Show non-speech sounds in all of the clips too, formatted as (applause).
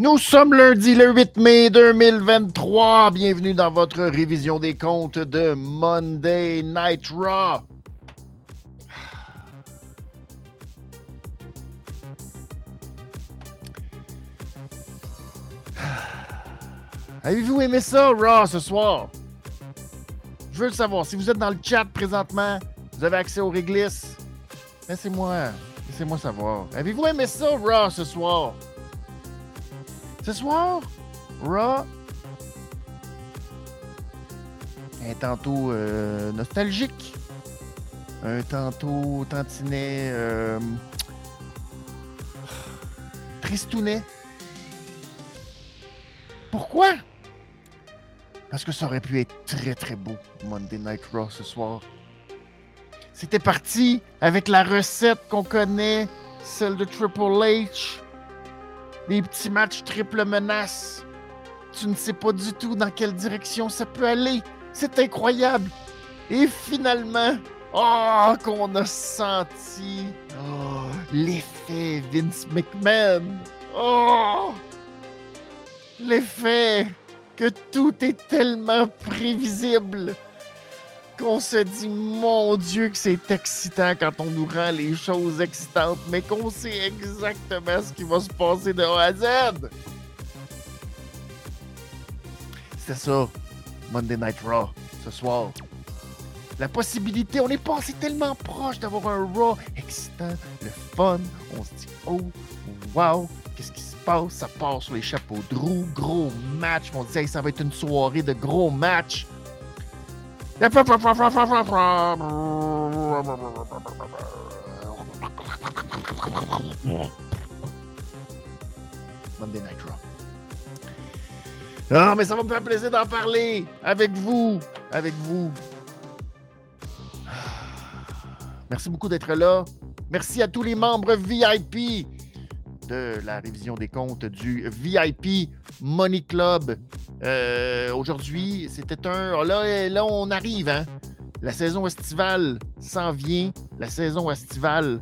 Nous sommes lundi le 8 mai 2023. Bienvenue dans votre révision des comptes de Monday Night Raw. (sighs) Avez-vous aimé ça, Raw, ce soir? Je veux le savoir. Si vous êtes dans le chat présentement, vous avez accès aux réglisses. Laissez-moi, laissez-moi savoir. Avez-vous aimé ça, Raw, ce soir? Ce soir, Raw un tantôt euh, nostalgique, un tantôt tantinet euh, tristounet. Pourquoi? Parce que ça aurait pu être très très beau, Monday Night Raw ce soir. C'était parti avec la recette qu'on connaît, celle de Triple H des petits matchs triple menace. Tu ne sais pas du tout dans quelle direction ça peut aller. C'est incroyable. Et finalement, oh, qu'on a senti oh, l'effet Vince McMahon. Oh, l'effet que tout est tellement prévisible qu'on se dit, mon Dieu, que c'est excitant quand on nous rend les choses excitantes, mais qu'on sait exactement ce qui va se passer de A à Z. C'est ça, Monday Night Raw, ce soir. La possibilité, on est passé tellement proche d'avoir un Raw excitant, le fun. On se dit, oh, wow, qu'est-ce qui se passe? Ça part sur les chapeaux de roue, gros match. On se dit, ça va être une soirée de gros matchs. Monday Night Raw. Ah, mais ça va me faire plaisir d'en parler avec vous. Avec vous. Merci beaucoup d'être là. Merci à tous les membres VIP de la révision des comptes du VIP Money Club. Euh, aujourd'hui, c'était un. Oh, là, là, on arrive, hein? La saison estivale s'en vient. La saison estivale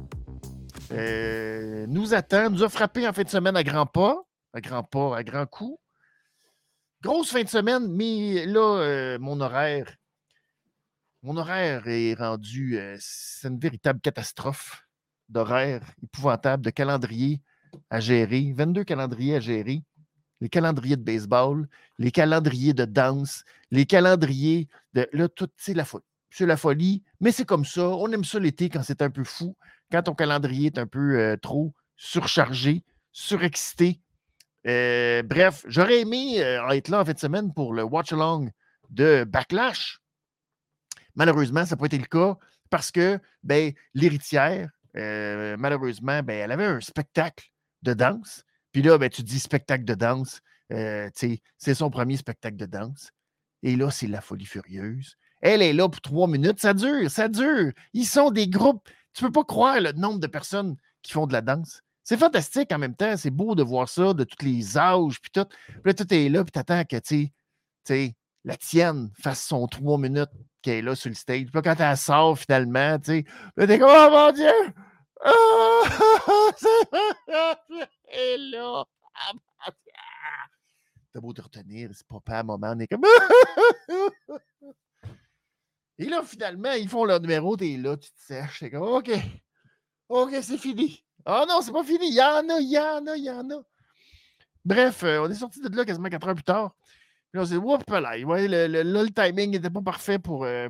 euh, nous attend, nous a frappé en fin de semaine à grands pas, à grands pas, à grands coups. Grosse fin de semaine, mais là, euh, mon horaire, mon horaire est rendu, c'est une véritable catastrophe d'horaire épouvantable, de calendrier à gérer, 22 calendriers à gérer, les calendriers de baseball, les calendriers de danse, les calendriers de. Là, tout, c'est la folie. C'est la folie, mais c'est comme ça. On aime ça l'été quand c'est un peu fou, quand ton calendrier est un peu euh, trop surchargé, surexcité. Euh, bref, j'aurais aimé euh, être là en fin de semaine pour le watch-along de Backlash. Malheureusement, ça n'a pas été le cas parce que ben, l'héritière, malheureusement, ben, elle avait un spectacle de danse. Puis là, ben, tu dis spectacle de danse. Euh, c'est son premier spectacle de danse. Et là, c'est la folie furieuse. Elle est là pour trois minutes. Ça dure, ça dure. Ils sont des groupes. Tu peux pas croire le nombre de personnes qui font de la danse. C'est fantastique en même temps. C'est beau de voir ça de tous les âges. Puis tout. Puis là, tout est là. Puis t'attends que, la tienne fasse son trois minutes qu'elle est là sur le stage. Puis là, quand elle sort finalement, tu sais, t'es comme, oh mon Dieu! (laughs) Oh, et là, t'as beau te retenir, c'est un moment, on est comme. (laughs) Et là, finalement, ils font leur numéro, t'es là, tu te sèches, t'es comme, OK, OK, c'est fini. Oh non, c'est pas fini, il y en a, il y en a, il y en a. Bref, euh, on est sorti de là quasiment 4 heures plus tard. Puis on s'est dit, là, ouais, le, le, le, timing n'était pas parfait pour. Euh...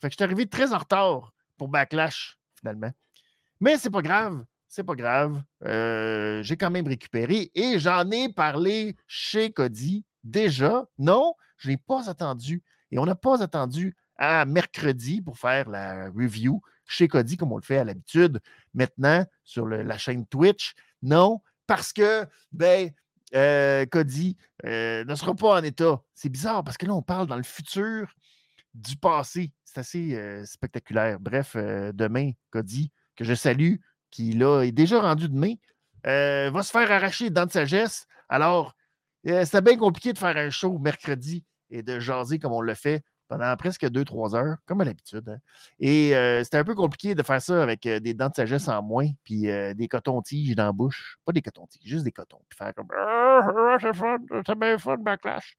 Fait que je suis arrivé très en retard pour Backlash, finalement. Mais c'est pas grave. C'est pas grave. Euh, j'ai quand même récupéré et j'en ai parlé chez Cody déjà. Non, je n'ai pas attendu. Et on n'a pas attendu à mercredi pour faire la review chez Cody comme on le fait à l'habitude maintenant sur la chaîne Twitch. Non, parce que, ben, euh, Cody euh, ne sera pas en état. C'est bizarre parce que là, on parle dans le futur du passé. C'est assez spectaculaire. Bref, demain, Cody que je salue, qui là est déjà rendu demain, euh, va se faire arracher dans de sagesse. Alors, euh, c'est bien compliqué de faire un show mercredi et de jaser comme on le fait pendant presque 2-3 heures, comme à l'habitude. Hein. Et c'était un peu compliqué de faire ça avec des dents de sagesse en moins, puis des cotons-tiges dans la bouche. Pas des cotons-tiges, juste des cotons. Puis faire comme «Ah, c'est fun, c'est bien fun, backlash.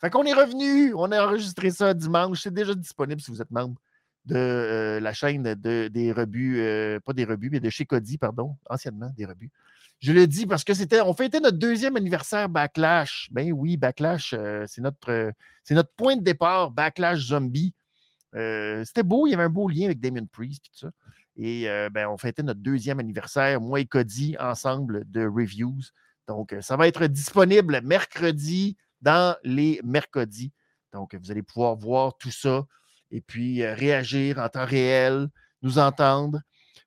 Fait qu'on est revenu, on a enregistré ça dimanche. C'est déjà disponible si vous êtes membre de la chaîne de, des rebuts, pas des rebuts, mais de chez Cody, pardon, anciennement des rebuts. Je le dis parce que c'était, on fêtait notre deuxième anniversaire Backlash. Ben oui, Backlash, c'est notre, c'est notre point de départ, Backlash Zombie. c'était beau, il y avait un beau lien avec Damien Priest et tout ça. Et ben, on fêtait notre deuxième anniversaire, moi et Cody, ensemble de reviews. Donc, ça va être disponible mercredi dans les mercredis. Donc, vous allez pouvoir voir tout ça et puis réagir en temps réel, nous entendre.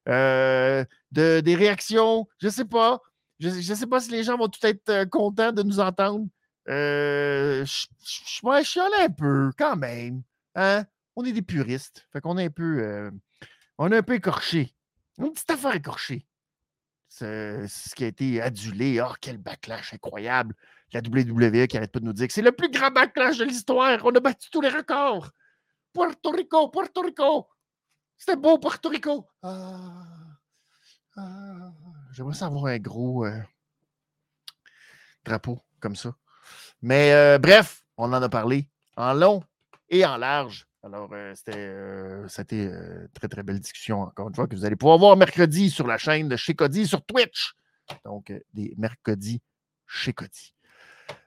de, des réactions, je ne sais pas. Je ne sais pas si les gens vont tout être contents de nous entendre. je, suis un peu, quand même. Hein? On est des puristes. Fait qu'on est un peu. on est un peu écorché. Une petite affaire écorchée. C'est ce qui a été adulé. Oh, quel backlash incroyable. La WWE qui arrête pas de nous dire que c'est le plus grand backlash de l'histoire. On a battu tous les records. Puerto Rico, Puerto Rico. C'était beau, Puerto Rico. Ah, ah. J'aimerais savoir un gros euh, drapeau comme ça. Mais euh, bref, on en a parlé en long et en large. Alors, euh, c'était, très, très belle discussion, encore une fois, que vous allez pouvoir voir mercredi sur la chaîne de chez sur Twitch. Donc, des mercredis chez.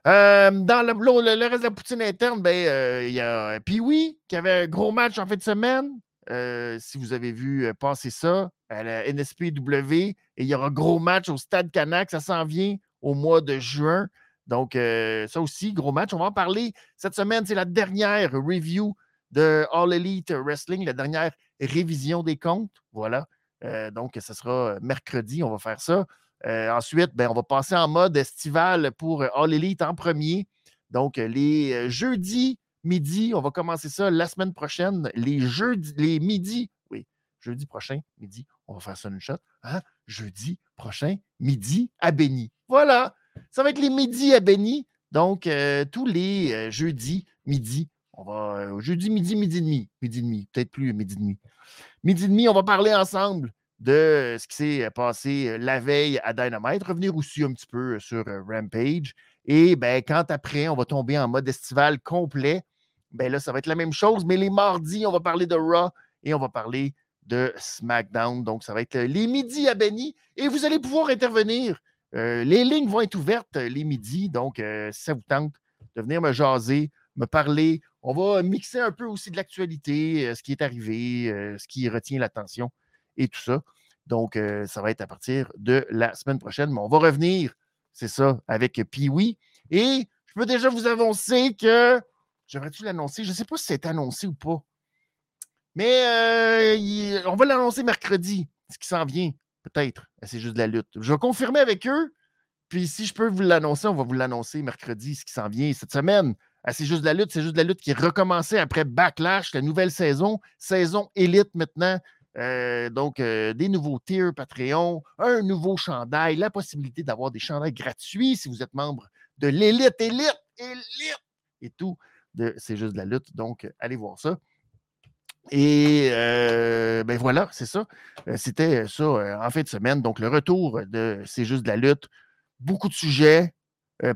Euh, dans le, reste de la poutine interne, ben, euh, il y a Pee-Wee qui avait un gros match en fin de semaine. Euh, si vous avez vu passer ça à la NSPW, et il y aura un gros match au Stade Canac, ça s'en vient au mois de juin. Donc, ça aussi, gros match. On va en parler cette semaine. C'est la dernière review de All Elite Wrestling, la dernière révision des comptes. Voilà. donc, ce sera mercredi, on va faire ça. Euh, ensuite, ben, on va passer en mode estival pour euh, All Elite en premier. Donc, euh, les jeudis midi, on va commencer ça la semaine prochaine. Les jeudis, les midis, oui, jeudi prochain, midi, on va faire ça une shot. Hein? Jeudi prochain, midi à Béni. Voilà, ça va être les midis à Béni. Donc, tous les jeudis midi, on va jeudi midi, midi et demi, midi et demi, peut-être plus midi et demi. Midi et demi, on va parler ensemble de ce qui s'est passé la veille à Dynamite, revenir aussi un petit peu sur Rampage. Et ben, quand après, on va tomber en mode estival complet, ben là, ça va être la même chose, mais les mardis, on va parler de Raw et on va parler de SmackDown. Donc, ça va être les midis à Benny et vous allez pouvoir intervenir. les lignes vont être ouvertes les midis, donc si ça vous tente de venir me jaser, me parler, on va mixer un peu aussi de l'actualité, ce qui est arrivé, ce qui retient l'attention et tout ça. Donc, ça va être à partir de la semaine prochaine. Mais on va revenir, c'est ça, avec Pee-Wee. Et je peux déjà vous annoncer que. J'aurais-tu l'annoncer? Je ne sais pas si c'est annoncé ou pas. Mais on va l'annoncer mercredi, ce qui s'en vient, peut-être. C'est juste de la lutte. Je vais confirmer avec eux. Puis si je peux vous l'annoncer, on va vous l'annoncer mercredi, ce qui s'en vient cette semaine. c'est juste de la lutte. C'est juste de la lutte qui est recommencée après Backlash, la nouvelle saison. Saison élite maintenant. Euh, donc, euh, des nouveaux tiers Patreon, un nouveau chandail, la possibilité d'avoir des chandails gratuits si vous êtes membre de l'élite, élite, élite et tout. C'est juste de la lutte. Donc, allez voir ça. Et euh, ben voilà, c'est ça. C'était ça en fin de semaine. Donc, le retour de C'est juste de la lutte. Beaucoup de sujets.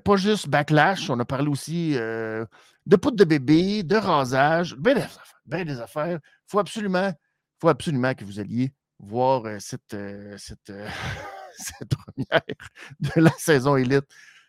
pas juste backlash. On a parlé aussi de poudre de bébé, de rasage. Ben des affaires. Ben des affaires. Il faut absolument il faut absolument que vous alliez voir cette, cette, (laughs) cette, première de la saison élite.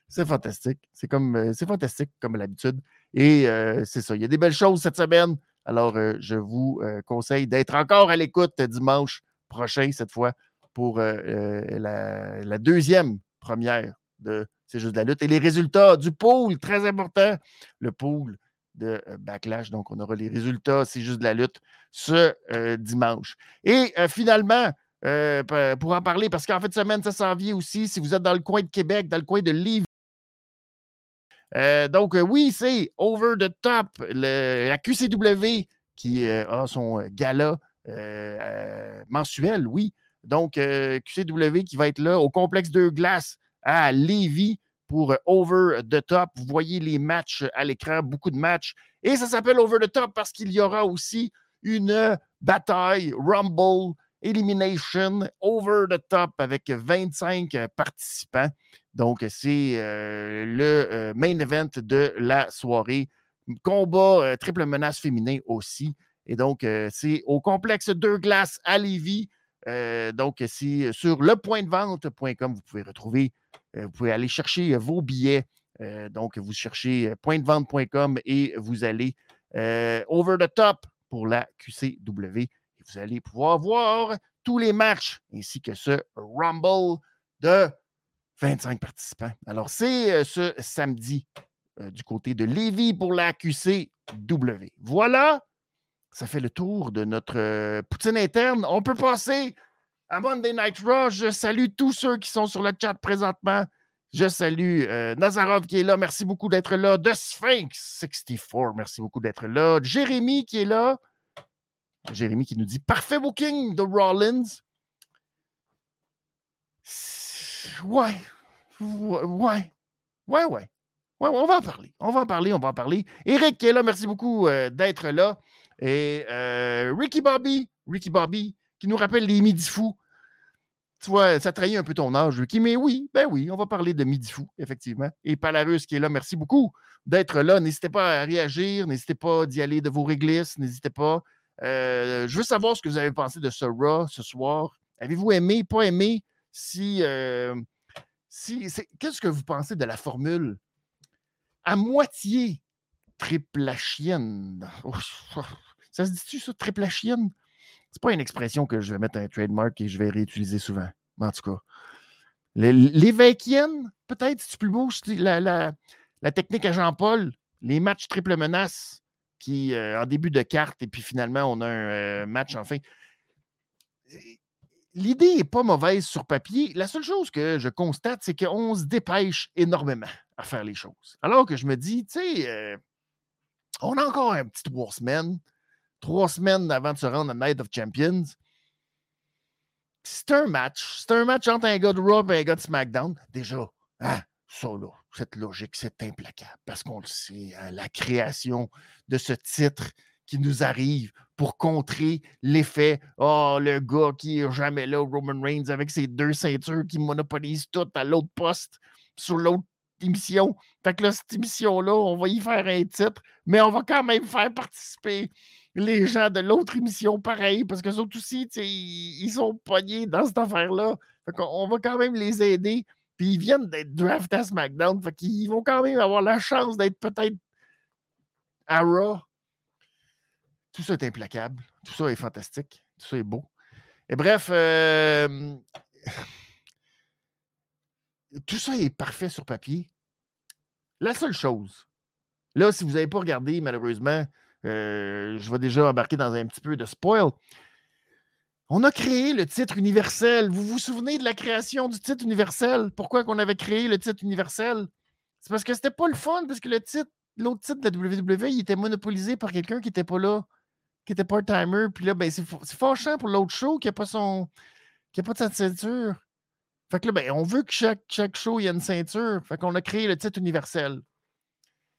C'est fantastique. C'est comme c'est fantastique comme l'habitude. Et c'est ça. Il y a des belles choses cette semaine. Alors, je vous conseille d'être encore à l'écoute dimanche prochain, cette fois, pour la, la, deuxième première de C'est juste de la lutte. Et les résultats du pool, très important. Le pool de Backlash. Donc, on aura les résultats, c'est juste de la lutte, ce dimanche. Et finalement, pour en parler, parce qu'en fait, semaine, ça s'en vient aussi, si vous êtes dans le coin de Québec, dans le coin de Livre. donc, oui, c'est Over the Top, la QCW qui a son gala mensuel, oui. Donc, QCW qui va être là au complexe de glace à Lévis pour Over the Top. Vous voyez les matchs à l'écran, beaucoup de matchs. Et ça s'appelle Over the Top parce qu'il y aura aussi une bataille Rumble Elimination Over the Top avec 25 participants. Donc, c'est euh, le euh, main event de la soirée. Combat euh, triple menace féminin aussi. Et donc, c'est au complexe Deux Glaces à Lévis. donc, c'est sur lepointdevente.com. Vous pouvez retrouver, vous pouvez aller chercher vos billets. donc, vous cherchez pointdevente.com et vous allez over the top pour la QCW. Vous allez pouvoir voir tous les matchs ainsi que ce Rumble de 25 participants. Alors, c'est euh, ce samedi euh, du côté de Lévis pour la QCW. Voilà, ça fait le tour de notre euh, poutine interne. On peut passer à Monday Night Raw. Je salue tous ceux qui sont sur le chat présentement. Je salue Nazarov qui est là. Merci beaucoup d'être là. The Sphinx 64, merci beaucoup d'être là. Jérémy qui est là. Jérémy qui nous dit Parfait booking de Rollins. Ouais. Ouais. Ouais, ouais. Ouais, on va en parler. On va en parler, on va en parler. Eric qui est là, merci beaucoup euh, d'être là. Et euh, Ricky Bobby, Ricky Bobby, qui nous rappelle les midi fous. Tu vois, ça trahit un peu ton âge, Ricky, mais oui, ben oui, on va parler de midi fous, effectivement. Et Palarus qui est là, merci beaucoup d'être là. N'hésitez pas à réagir, n'hésitez pas d'y aller de vos réglisses, n'hésitez pas. Euh, je veux savoir ce que vous avez pensé de ce Raw ce soir. Avez-vous aimé, pas aimé? Si Qu'est-ce que vous pensez de la formule? À moitié triplachienne? Oh, (laughs) ça se dit-tu, ça, triplachienne? C'est pas une expression que je vais mettre un trademark et je vais réutiliser souvent. En tout cas, l'évêquienne, peut-être, c'est plus beau, la, la, technique à Jean-Paul, les matchs triple menace qui, euh, en début de carte, et puis finalement, on a un euh, match en fin l'idée n'est pas mauvaise sur papier. La seule chose que je constate, c'est qu'on se dépêche énormément à faire les choses. Alors que je me dis, tu sais, euh, on a encore un petit trois semaines, trois semaines avant de se rendre à Night of Champions. C'est un match. C'est un match entre un gars de Raw et un gars de SmackDown. Déjà, hein, ça, là, cette logique, c'est implacable parce qu'on le sait, hein, la création de ce titre qui nous arrive pour contrer l'effet Oh, le gars qui est jamais là, Roman Reigns, avec ses deux ceintures qui monopolisent tout à l'autre poste sur l'autre émission. Fait que là, cette émission-là, on va y faire un titre, mais on va quand même faire participer les gens de l'autre émission pareil, parce que autres aussi, ils sont pognés dans cette affaire-là. Qu'on va quand même les aider. Puis ils viennent d'être draftés à SmackDown. Fait qu'ils vont quand même avoir la chance d'être peut-être à Raw tout ça est implacable. Tout ça est fantastique. Tout ça est beau. Et bref, euh, (laughs) tout ça est parfait sur papier. La seule chose, là, si vous n'avez pas regardé, malheureusement, euh, je vais déjà embarquer dans un petit peu de spoil. On a créé le titre universel. Vous vous souvenez de la création du titre universel? Pourquoi qu'on avait créé le titre universel? C'est parce que c'était pas le fun, parce que le titre, l'autre titre de la WWE, il était monopolisé par quelqu'un qui n'était pas là qui était part-timer. Puis là, ben, c'est fâchant pour l'autre show qui n'a pas son. qui a pas de sa ceinture. Fait que là, ben, on veut que chaque, chaque show, il y ait une ceinture. Fait qu'on a créé le titre universel.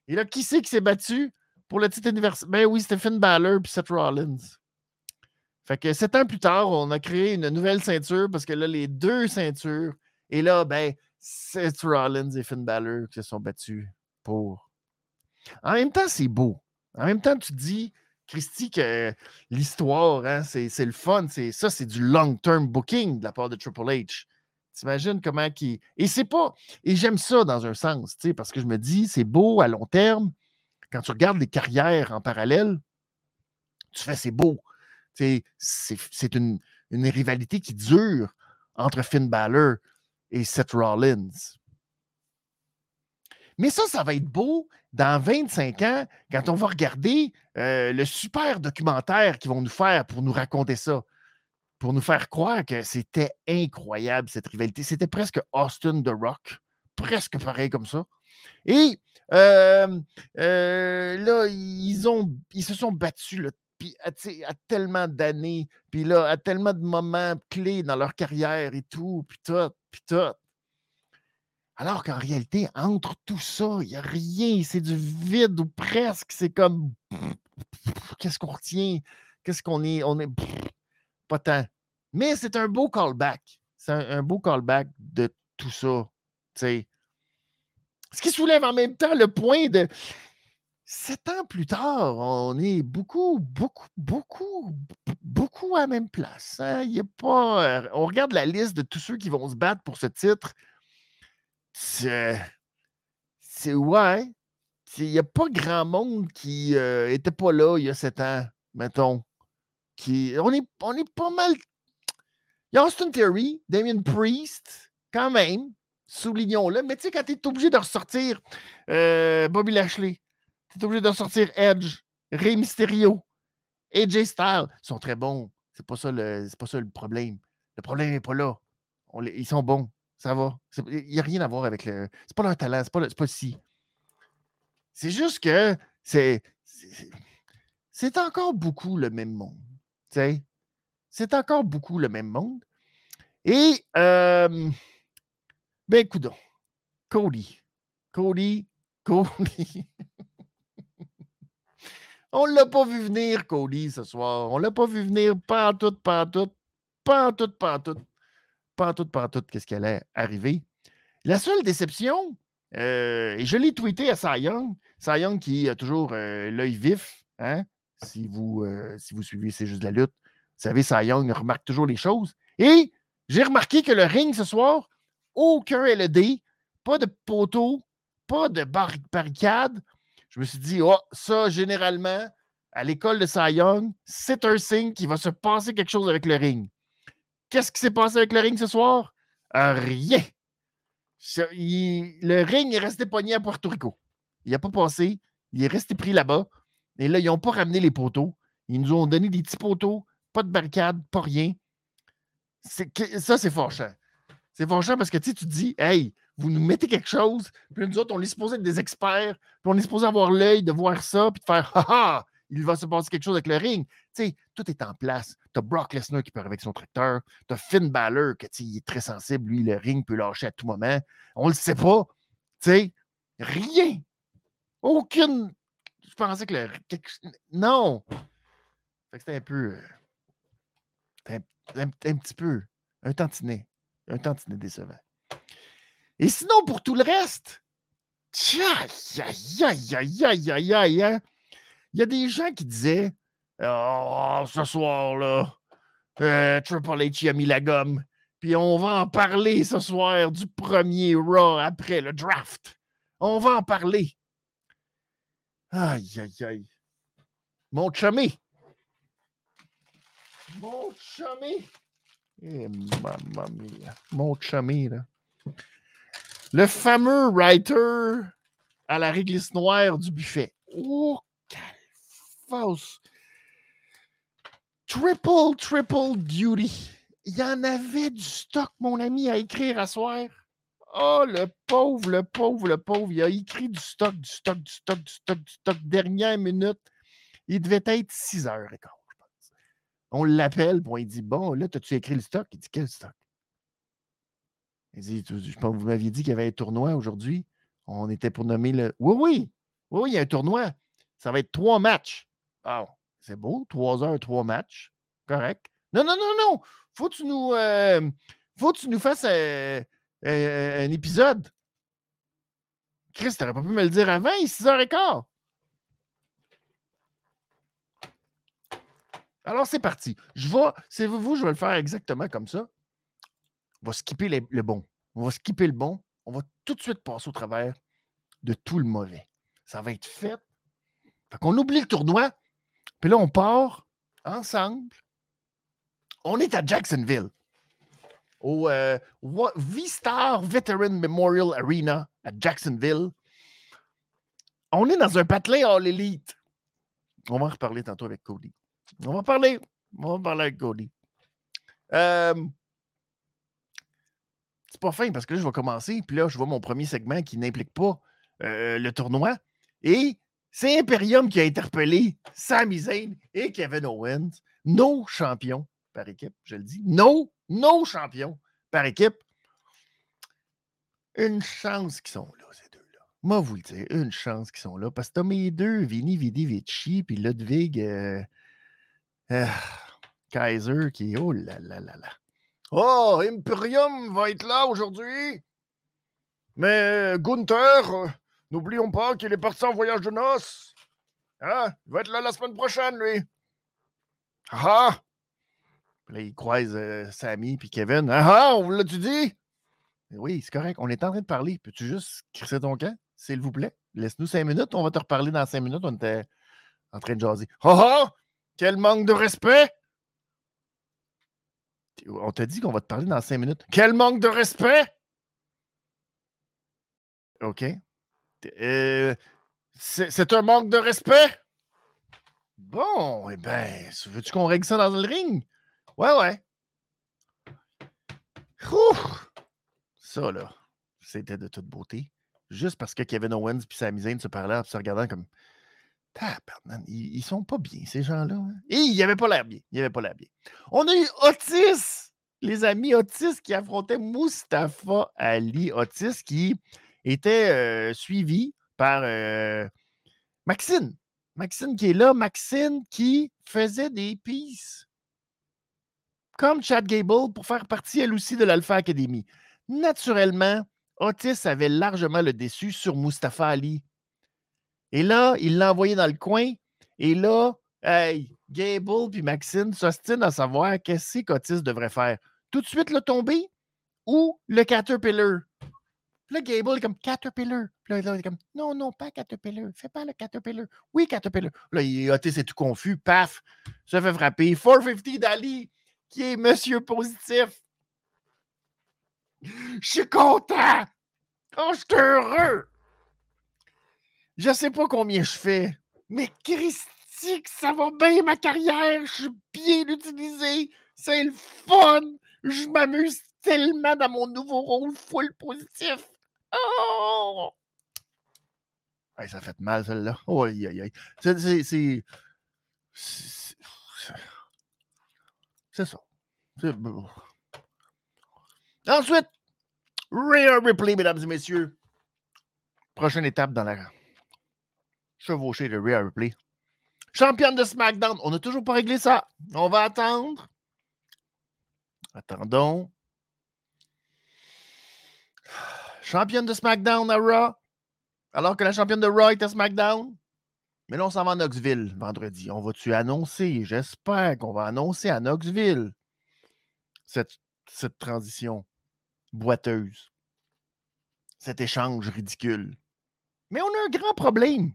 Et là, qui c'est qui s'est battu? Pour le titre universel? Ben oui, Finn Balor puis Seth Rollins. Fait que sept ans plus tard, on a créé une nouvelle ceinture parce que là, les deux ceintures. Et là, ben, Seth Rollins et Finn Balor qui se sont battus pour. En même temps, c'est beau. En même temps, tu dis, Christy, que l'histoire, hein, c'est le fun. Ça, c'est du long-term booking de la part de Triple H. T'imagines comment qui. Et c'est pas. Et j'aime ça dans un sens, parce que je me dis, c'est beau à long terme. Quand tu regardes les carrières en parallèle, tu fais c'est beau. C'est une, rivalité qui dure entre Finn Balor et Seth Rollins. Mais ça, ça va être beau dans 25 ans, quand on va regarder euh, le super documentaire qu'ils vont nous faire pour nous raconter ça, pour nous faire croire que c'était incroyable cette rivalité. C'était presque Austin The Rock, presque pareil comme ça. Et là, ils, ont, ils se sont battus à, à, tellement d'années, puis là, à tellement de moments clés dans leur carrière et tout, puis tout, puis tout. Alors qu'en réalité, entre tout ça, il n'y a rien. C'est du vide ou presque. C'est comme. Qu'est-ce qu'on retient? Qu'est-ce qu'on est? On est. Pas tant. Mais c'est un beau callback. C'est un, beau callback de tout ça. Ce qui soulève en même temps le point de. Sept ans plus tard, on est beaucoup, beaucoup, beaucoup, beaucoup à la même place. Hein? Il y a pas, on regarde la liste de tous ceux qui vont se battre pour ce titre. C'est. ouais. Il n'y a pas grand monde qui n'était pas là il y a sept ans, mettons. Qui, on, est, on est pas mal. Il y a Austin Theory, Damien Priest, quand même, soulignons-le. Mais tu sais, quand tu es obligé de ressortir Bobby Lashley, tu es obligé de ressortir Edge, Rey Mysterio, AJ Styles, ils sont très bons. C'est pas ça le, pas ça le problème. Le problème n'est pas là. ils sont bons. Ça va. Il n'y a rien à voir avec le. C'est pas leur talent, c'est pas, pas si. C'est juste que c'est. C'est encore beaucoup le même monde. C'est encore beaucoup le même monde. Et, euh, ben, écoute, Cody. Cody. Cody. On ne (laughs) l'a pas vu venir, Cody, ce soir. On ne l'a pas vu venir, pas en tout, pas en tout, qu'est-ce qui allait arriver. La seule déception, euh, et je l'ai tweeté à Cy Young, qui a toujours euh, l'œil vif, hein, si, vous, euh, si vous suivez C'est juste la lutte. Vous savez, Cy Young remarque toujours les choses. Et j'ai remarqué que le ring ce soir, aucun LED, pas de poteau, pas de barricade. Je me suis dit, oh, ça, généralement, à l'école de Cy c'est un signe qu'il va se passer quelque chose avec le ring. Qu'est-ce qui s'est passé avec le ring ce soir? Euh, rien. le ring est resté pogné à Puerto Rico. Il n'a pas passé. Il est resté pris là-bas. Et là, ils n'ont pas ramené les poteaux. Ils nous ont donné des petits poteaux, pas de barricade, pas rien. Ça, c'est fâchant. C'est fâchant parce que tu dis, hey, vous nous mettez quelque chose, puis nous autres, on est supposé être des experts, puis on est supposé avoir l'œil de voir ça, puis de faire, ha il va se passer quelque chose avec le ring. Tu sais, tout est en place. Tu as Brock Lesnar qui peut avec son tracteur. Tu as Finn Balor qui est très sensible. Lui, le ring peut lâcher à tout moment. On le sait pas. Tu sais, rien. Aucune. Je pensais que le. Non. c'était un peu. Un, un, petit peu. Un tantinet. Un tantinet décevant. Et sinon, pour tout le reste. Hein. Il y a des gens qui disaient Oh, ce soir-là, euh, Triple H a mis la gomme. Puis on va en parler ce soir du premier Raw après le draft. On va en parler. Aïe, aïe, aïe. Mon chumé. Mon chumé. Eh, mamma mia. Mon chumé, là. Le fameux writer à la réglisse noire du buffet. Oh, false. Triple, triple duty. Il y en avait du stock, mon ami, à écrire à soir. Oh, le pauvre, le pauvre, le pauvre. Il a écrit du stock, du stock, du stock, du stock, du stock. Dernière minute. Il devait être 6 heures et. On l'appelle, bon, il dit Bon, là, as-tu écrit le stock Il dit Quel stock Il dit Je pense que vous m'aviez dit qu'il y avait un tournoi aujourd'hui. On était pour nommer le. Oui, oui. Oui, il y a un tournoi. Ça va être trois matchs. Ah, c'est beau, trois heures, trois matchs. Correct. Non, non, non, non. Faut que tu nous, euh, faut que tu nous fasses un, épisode. Chris, t'aurais pas pu me le dire avant, il est 6h15. Alors, c'est parti. Je vais, c'est vous, je vais le faire exactement comme ça. On va skipper le bon. On va skipper le bon. On va tout de suite passer au travers de tout le mauvais. Ça va être fait. Fait qu'on oublie le tournoi. Puis là, on part ensemble. On est à Jacksonville, au euh, V-Star Veteran Memorial Arena à Jacksonville. On est dans un patelin All Elite. On va en reparler tantôt avec Cody. On va parler. On va parler avec Cody. C'est pas fin parce que là, je vais commencer. Puis là, je vois mon premier segment qui n'implique pas euh, le tournoi. Et c'est Imperium qui a interpellé Sami Zayn et Kevin Owens, nos champions par équipe, je le dis. Nos, nos champions par équipe. Une chance qu'ils sont là, ces deux-là. Moi, vous le dire, une chance qu'ils sont là. Parce que t'as mes deux, Vini, Vidi, Vici, puis Ludwig, euh, euh, Kaiser, qui. Oh là là là là. Oh, Imperium va être là aujourd'hui. Mais Gunther, n'oublions pas qu'il est parti en voyage de noces. Hein? Il va être là la semaine prochaine, lui. Ah! là, il croise euh, Sammy puis Kevin. Ah, ah on l'a-tu dit? Oui, c'est correct. On est en train de parler. Peux-tu juste crisser ton camp, s'il vous plaît? Laisse-nous cinq minutes. On va te reparler dans cinq minutes. On était en train de jaser. Ah ah! Quel manque de respect! On t'a dit qu'on va te parler dans cinq minutes. Quel manque de respect! OK. Euh, c'est un manque de respect? Bon, eh bien, veux-tu qu'on règle ça dans le ring? Ouais, ouais. Ça, là, c'était de toute beauté. Juste parce que Kevin Owens et Sami Zayn se parlaient en se regardant comme. Ils, ils sont pas bien, ces gens-là. Hein. Et ils n'avaient pas l'air bien. Pas l'air bien. On a eu Otis, les amis Otis qui affrontaient Mustafa Ali. Otis qui était euh, suivi par euh, Maxine. Maxine qui est là. Maxine qui faisait des pistes comme Chad Gable pour faire partie elle aussi de l'Alpha Academy. Naturellement, Otis avait largement le déçu sur Mustafa Ali. Et là, il l'a envoyé dans le coin. Et là, hey, Gable puis Maxine s'ostinent à savoir qu'est-ce qu'Otis devrait faire. Tout de suite le tomber ou le Caterpillar? Puis là, Gable est comme Caterpillar. Puis là, il est comme Non, non, pas Caterpillar. Fais pas le Caterpillar. Oui, Caterpillar. Là, Otis est tout confus. Paf, se fait frapper. 450 d'Ali qui est Monsieur Positif. Je suis content. Oh, je suis heureux. Je sais pas combien je fais, mais Christy, ça va bien ma carrière. Je suis bien utilisé. C'est le fun. Je m'amuse tellement dans mon nouveau rôle full positif. Oh! ça fait mal, celle-là. Oh, aïe, aïe, aïe. C'est. C'est ça. Ensuite, Rhea Ripley, mesdames et messieurs. Prochaine étape dans la chevauchée de Rhea Ripley. Championne de SmackDown. On n'a toujours pas réglé ça. On va attendre. Attendons. Championne de SmackDown à Raw. Alors que la championne de Raw est à SmackDown. Mais là, on s'en va à Knoxville vendredi. On va-tu annoncer? J'espère qu'on va annoncer à Knoxville cette, cette transition boiteuse. Cet échange ridicule. Mais on a un grand problème.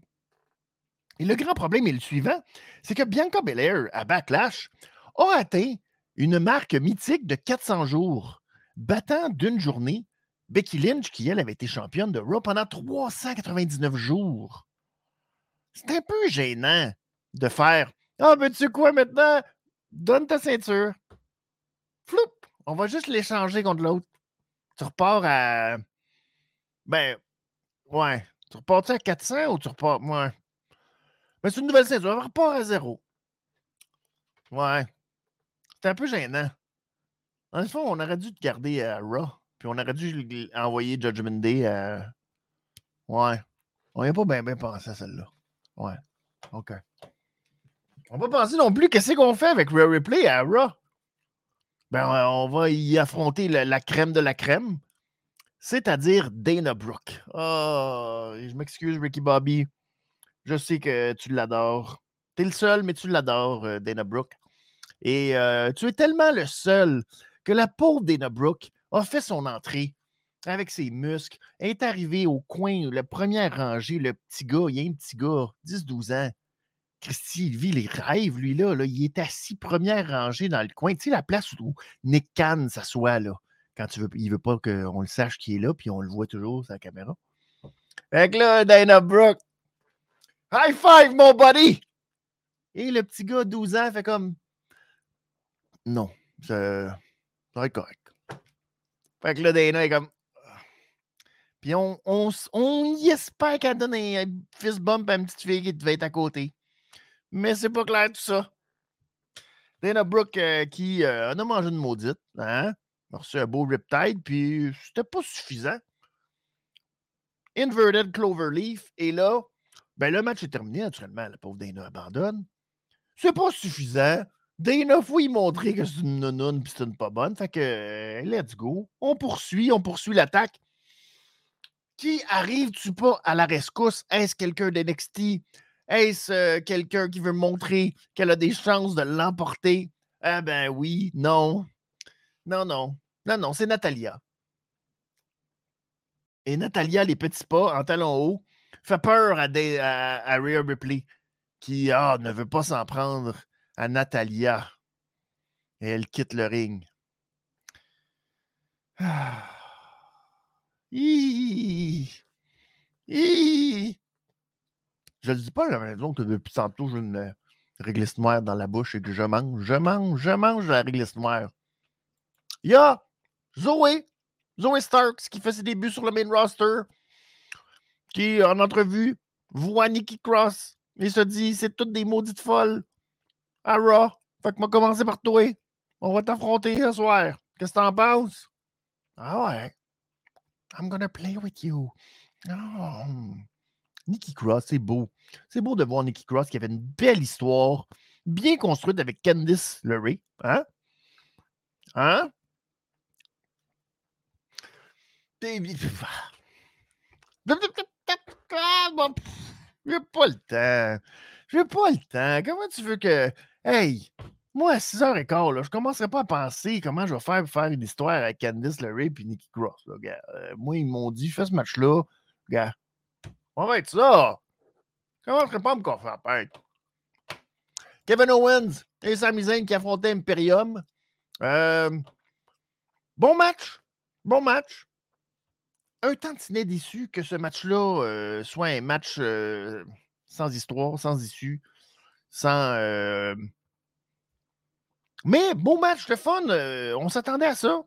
Et le grand problème est le suivant c'est que Bianca Belair, à Backlash, a atteint une marque mythique de 400 jours, battant d'une journée Becky Lynch, qui, elle, avait été championne de Raw pendant 399 jours. C'est un peu gênant de faire Ah, ben tu quoi maintenant? Donne ta ceinture. Floup! On va juste l'échanger contre l'autre. Tu repars à. Ben, ouais. Tu repars-tu à 400 ou tu repars. Ouais. Ben, c'est une nouvelle ceinture. On repart à zéro. Ouais. C'est un peu gênant. En le fond, on aurait dû te garder à Raw. Puis on aurait dû envoyer Judgment Day à. Ouais. On n'y a pas bien pensé à celle-là. Ouais. OK. On va penser non plus qu'est-ce qu'on fait avec Rare Replay à Raw. Ben, on va y affronter la, crème de la crème, c'est-à-dire Dana Brooke. Oh, je m'excuse, Ricky Bobby. Je sais que tu l'adores. Tu es le seul, mais tu l'adores, euh, Dana Brooke. Et euh, tu es tellement le seul que la pauvre Dana Brooke a fait son entrée avec ses muscles, est arrivé au coin, la première rangée, le petit gars, il y a un petit gars, 10-12 ans. Christy, il vit les rêves, lui, là, là, Il est assis première rangée dans le coin. Tu sais, la place où Nick Khan s'assoit, là. Quand tu veux, il veut pas qu'on le sache qui est là, puis on le voit toujours sur la caméra. Fait que là, Dana Brooke, high five, mon buddy! Et le petit gars, 12 ans, fait comme, non, ça va être correct. Fait que là, Dana est comme, puis on, on, y espère qu'elle donne un fist bump à une petite fille qui devait être à côté. Mais c'est pas clair tout ça. Dana Brooke euh, qui euh, a mangé une maudite, hein? a un beau riptide, puis c'était pas suffisant. Inverted Cloverleaf. Et là, ben, le match est terminé, naturellement. La pauvre Dana abandonne. C'est pas suffisant. Dana, faut y montrer que c'est une nounoune et c'est une pas bonne. Fait que, euh, let's go. On poursuit, on poursuit l'attaque. Qui arrive-tu pas à la rescousse? Est-ce quelqu'un d'NXT? Est-ce euh, quelqu'un qui veut montrer qu'elle a des chances de l'emporter? Ah ben oui, non. Non, non. Non, non, c'est Natalia. Et Natalia, les petits pas en talons hauts, fait peur à, des, Rhea Ripley, qui ah, ne veut pas s'en prendre à Natalia. Et elle quitte le ring. (sighs) Ah. Je le dis pas la maison que depuis tantôt, j'ai une réglisse noire dans la bouche et que je mange, je mange, je mange la réglisse noire. Il y a Zoé, Zoé Starks, qui fait ses débuts sur le main roster, qui, en entrevue, voit Nikki Cross et se dit c'est toutes des maudites folles à Raw. Fait que moi, commencer par toi. On va t'affronter ce soir. Qu'est-ce que t'en penses? Ah ouais. I'm gonna play with you. Oh. Nikki Cross, c'est beau. C'est beau de voir Nikki Cross qui avait une belle histoire, bien construite avec Candice LeRae. Hein? Hein? (laughs) J'ai pas le temps. J'ai pas le temps. Comment tu veux que. Hey, moi, à 6h15, là, je commencerai pas à penser comment je vais faire pour faire une histoire avec Candice LeRae et Nikki Cross. Gars. Euh, moi, ils m'ont dit, fais ce match-là, gars. On va être ça. Je commencerai pas à me peur. Kevin Owens et Sami Zayn qui affrontaient Imperium. Euh, bon match. Bon match. Un tantinet déçu que ce match-là euh, soit un match sans histoire, sans issue, sans mais bon match, le fun. Euh, on s'attendait à ça.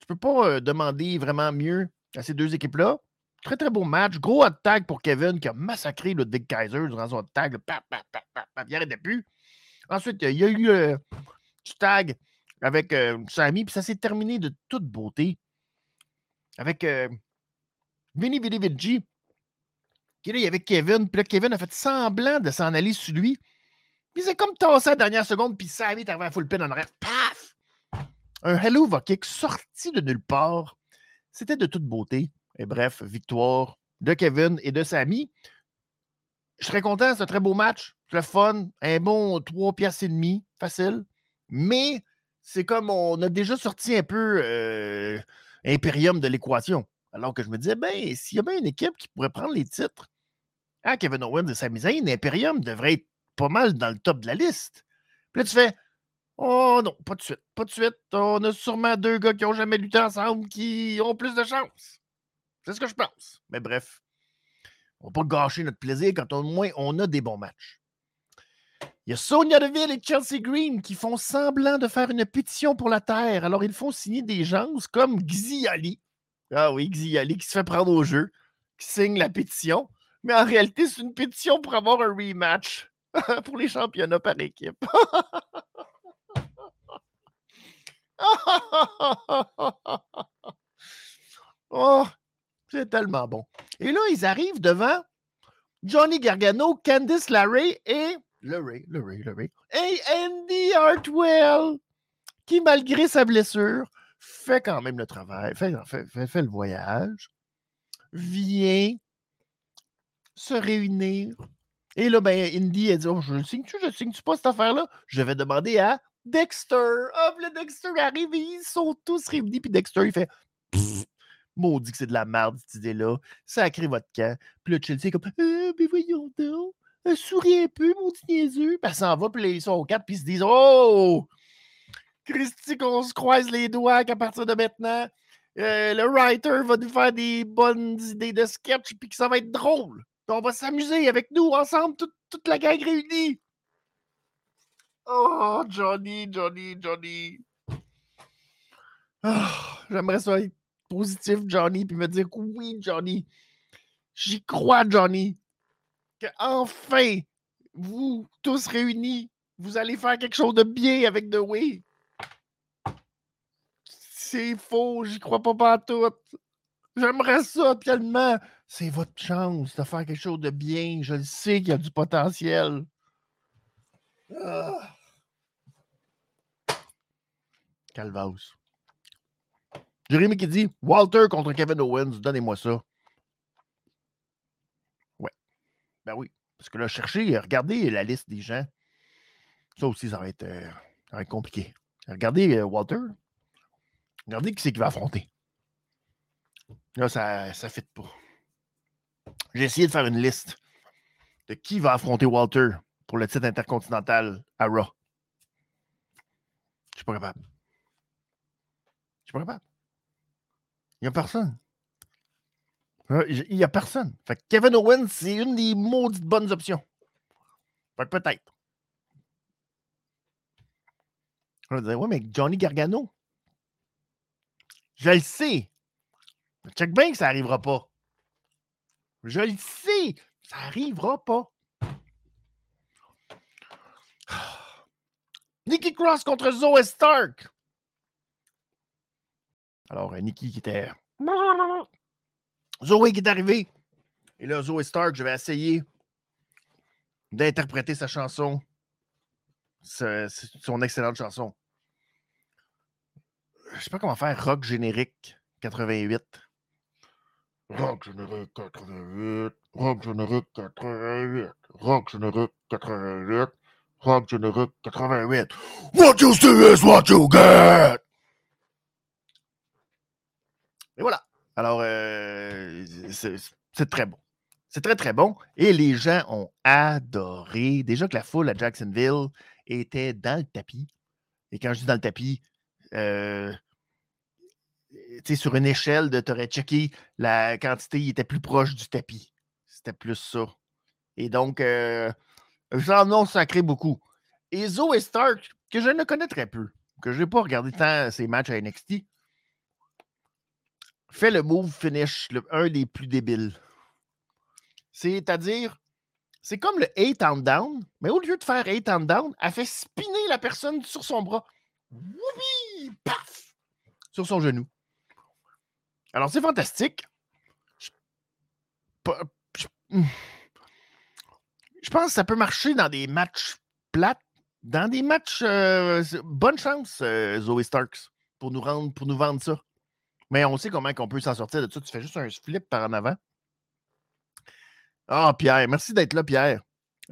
Tu peux pas euh, demander vraiment mieux à ces deux équipes-là. Très, très beau match. Gros hot tag pour Kevin qui a massacré le Dick Kaiser durant son hot tag. Pap, pap, pap, il plus. Ensuite, il y a eu euh, du tag avec Sammy, puis ça s'est terminé de toute beauté avec Vinny Vinny Vinci. Qui là, il y avait Kevin, puis là, Kevin a fait semblant de s'en aller sur lui. Puis c'est comme tassé à la dernière seconde, puis Sammy est arrivé à full pin en arrière. Paf! Un Hello Kick sorti de nulle part. C'était de toute beauté. Et bref, victoire de Kevin et de Sammy. Je serais content, c'est un très beau match. Très fun. Un bon 3 piastres et demi. Facile. Mais c'est comme on a déjà sorti un peu euh, Imperium de l'équation. Alors que je me disais, ben, s'il y a bien une équipe qui pourrait prendre les titres, ah, Kevin Owens et Sami Zayn, Imperium devrait être pas mal dans le top de la liste. Puis là, tu fais Oh non, pas de suite, pas de suite. On a sûrement deux gars qui n'ont jamais lutté ensemble qui ont plus de chance. C'est ce que je pense. Mais bref, on va pas gâcher notre plaisir quand au moins on a des bons matchs. Il y a Sonia Deville et Chelsea Green qui font semblant de faire une pétition pour la Terre. Alors, ils font signer des gens comme Xiali. Ah oui, Xiali qui se fait prendre au jeu, qui signe la pétition. Mais en réalité, c'est une pétition pour avoir un rematch. (laughs) pour les championnats par équipe. (laughs) oh, c'est tellement bon. Et là, ils arrivent devant Johnny Gargano, Candice LeRae et et Andy Hartwell, qui, malgré sa blessure, fait quand même le travail, fait le voyage, vient se réunir et là, ben, Indy, a dit oh, Je le signe-tu, je le signe-tu pas cette affaire-là? Je vais demander à Dexter. Hop, le Dexter arrive et ils sont tous réunis. Puis Dexter, il fait Maudit que c'est de la merde, cette idée-là. Sacré votre camp. Puis là, Chelsea est comme euh, voyons donc. Euh, souris un peu, maudit niaiseux. Puis elle s'en va, puis ils sont au cap, puis ils se disent Oh Christy, qu'on se croise les doigts qu'à partir de maintenant, euh, le writer va nous faire des bonnes idées de sketch, puis que ça va être drôle on va s'amuser avec nous ensemble, toute, la gang réunie. Oh, Johnny, Johnny, Johnny. Ah, j'aimerais ça être positif, Johnny, puis me dire que oui, Johnny. J'y crois, Johnny. Que enfin, vous tous réunis, vous allez faire quelque chose de bien avec The Way. C'est faux, j'y crois pas pas tout. J'aimerais ça tellement C'est votre chance de faire quelque chose de bien. Je le sais qu'il y a du potentiel. Ah. Calvaus. Jérémy qui dit Walter contre Kevin Owens, donnez-moi ça. Ouais. Ben oui. Parce que là, cherchez, regardez la liste des gens. Ça aussi, ça va être, euh, compliqué. Regardez euh, Walter. Regardez qui c'est qui va affronter. Là, ça ne fit pas. J'ai essayé de faire une liste de qui va affronter Walter pour le titre intercontinental à Raw. Je suis pas capable. Je suis pas capable. Il n'y a personne. Il n'y a personne. Fait Kevin Owens, c'est une des maudites bonnes options. Que peut-être. On va ouais, mais Johnny Gargano. Je le sais. Check bien que ça n'arrivera pas. Je le sais. Ça n'arrivera pas. (sighs) Nikki Cross contre Zoe Stark. Alors, euh, Nikki qui était. (laughs) Zoe qui est arrivée. Et là, Zoe Stark, je vais essayer d'interpréter sa chanson. son excellente chanson. Je sais pas comment faire rock générique 88. Rock générique 88. Rock générique 88. Rock générique 88. Rock générique 88. What you see is what you get! Et voilà. Alors, euh, c'est très bon. C'est très, très bon. Et les gens ont adoré. Déjà que la foule à Jacksonville était dans le tapis. Et quand je dis dans le tapis, euh, sur une échelle de t'aurais checké la quantité, il était plus proche du tapis. C'était plus ça. Et donc, euh, j'en ai sacré beaucoup. Et Zoe Stark, que je ne connais très peu, que je n'ai pas regardé tant ses matchs à NXT, fait le move finish, un des plus débiles. C'est-à-dire, c'est comme le 8 and down, mais au lieu de faire 8 and down, elle fait spinner la personne sur son bras. Paf! Sur son genou. Alors, c'est fantastique. Hmm. Je, pense que ça peut marcher dans des matchs plates. Dans des matchs. Euh, bonne chance, euh, Zoe Starks, pour nous, rendre, pour nous vendre ça. Mais on sait comment on peut s'en sortir de ça. Tu fais juste un flip par en avant. Ah, Pierre, merci d'être là, Pierre.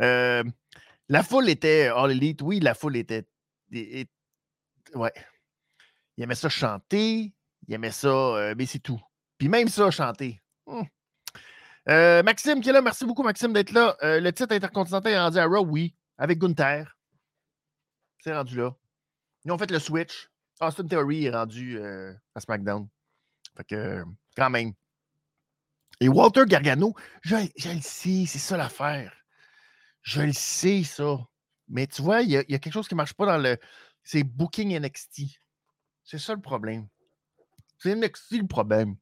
Euh, la foule était All Elite. Oui, la foule était. ouais. Il aimait ça chanter. Il aimait ça, euh, mais c'est tout. Puis même ça, chanter. Hum. Euh, Maxime qui est là, merci beaucoup, Maxime, d'être là. le titre intercontinental est rendu à Raw, oui, avec Gunther. C'est rendu là. Ils ont fait le switch. Austin Theory est rendu à SmackDown. Fait que, quand même. Et Walter Gargano, je, le sais, c'est ça l'affaire. Je le sais, ça. Mais tu vois, il y, a, quelque chose qui ne marche pas dans le. C'est Booking NXT. C'est ça le problème. C'est NXT le problème.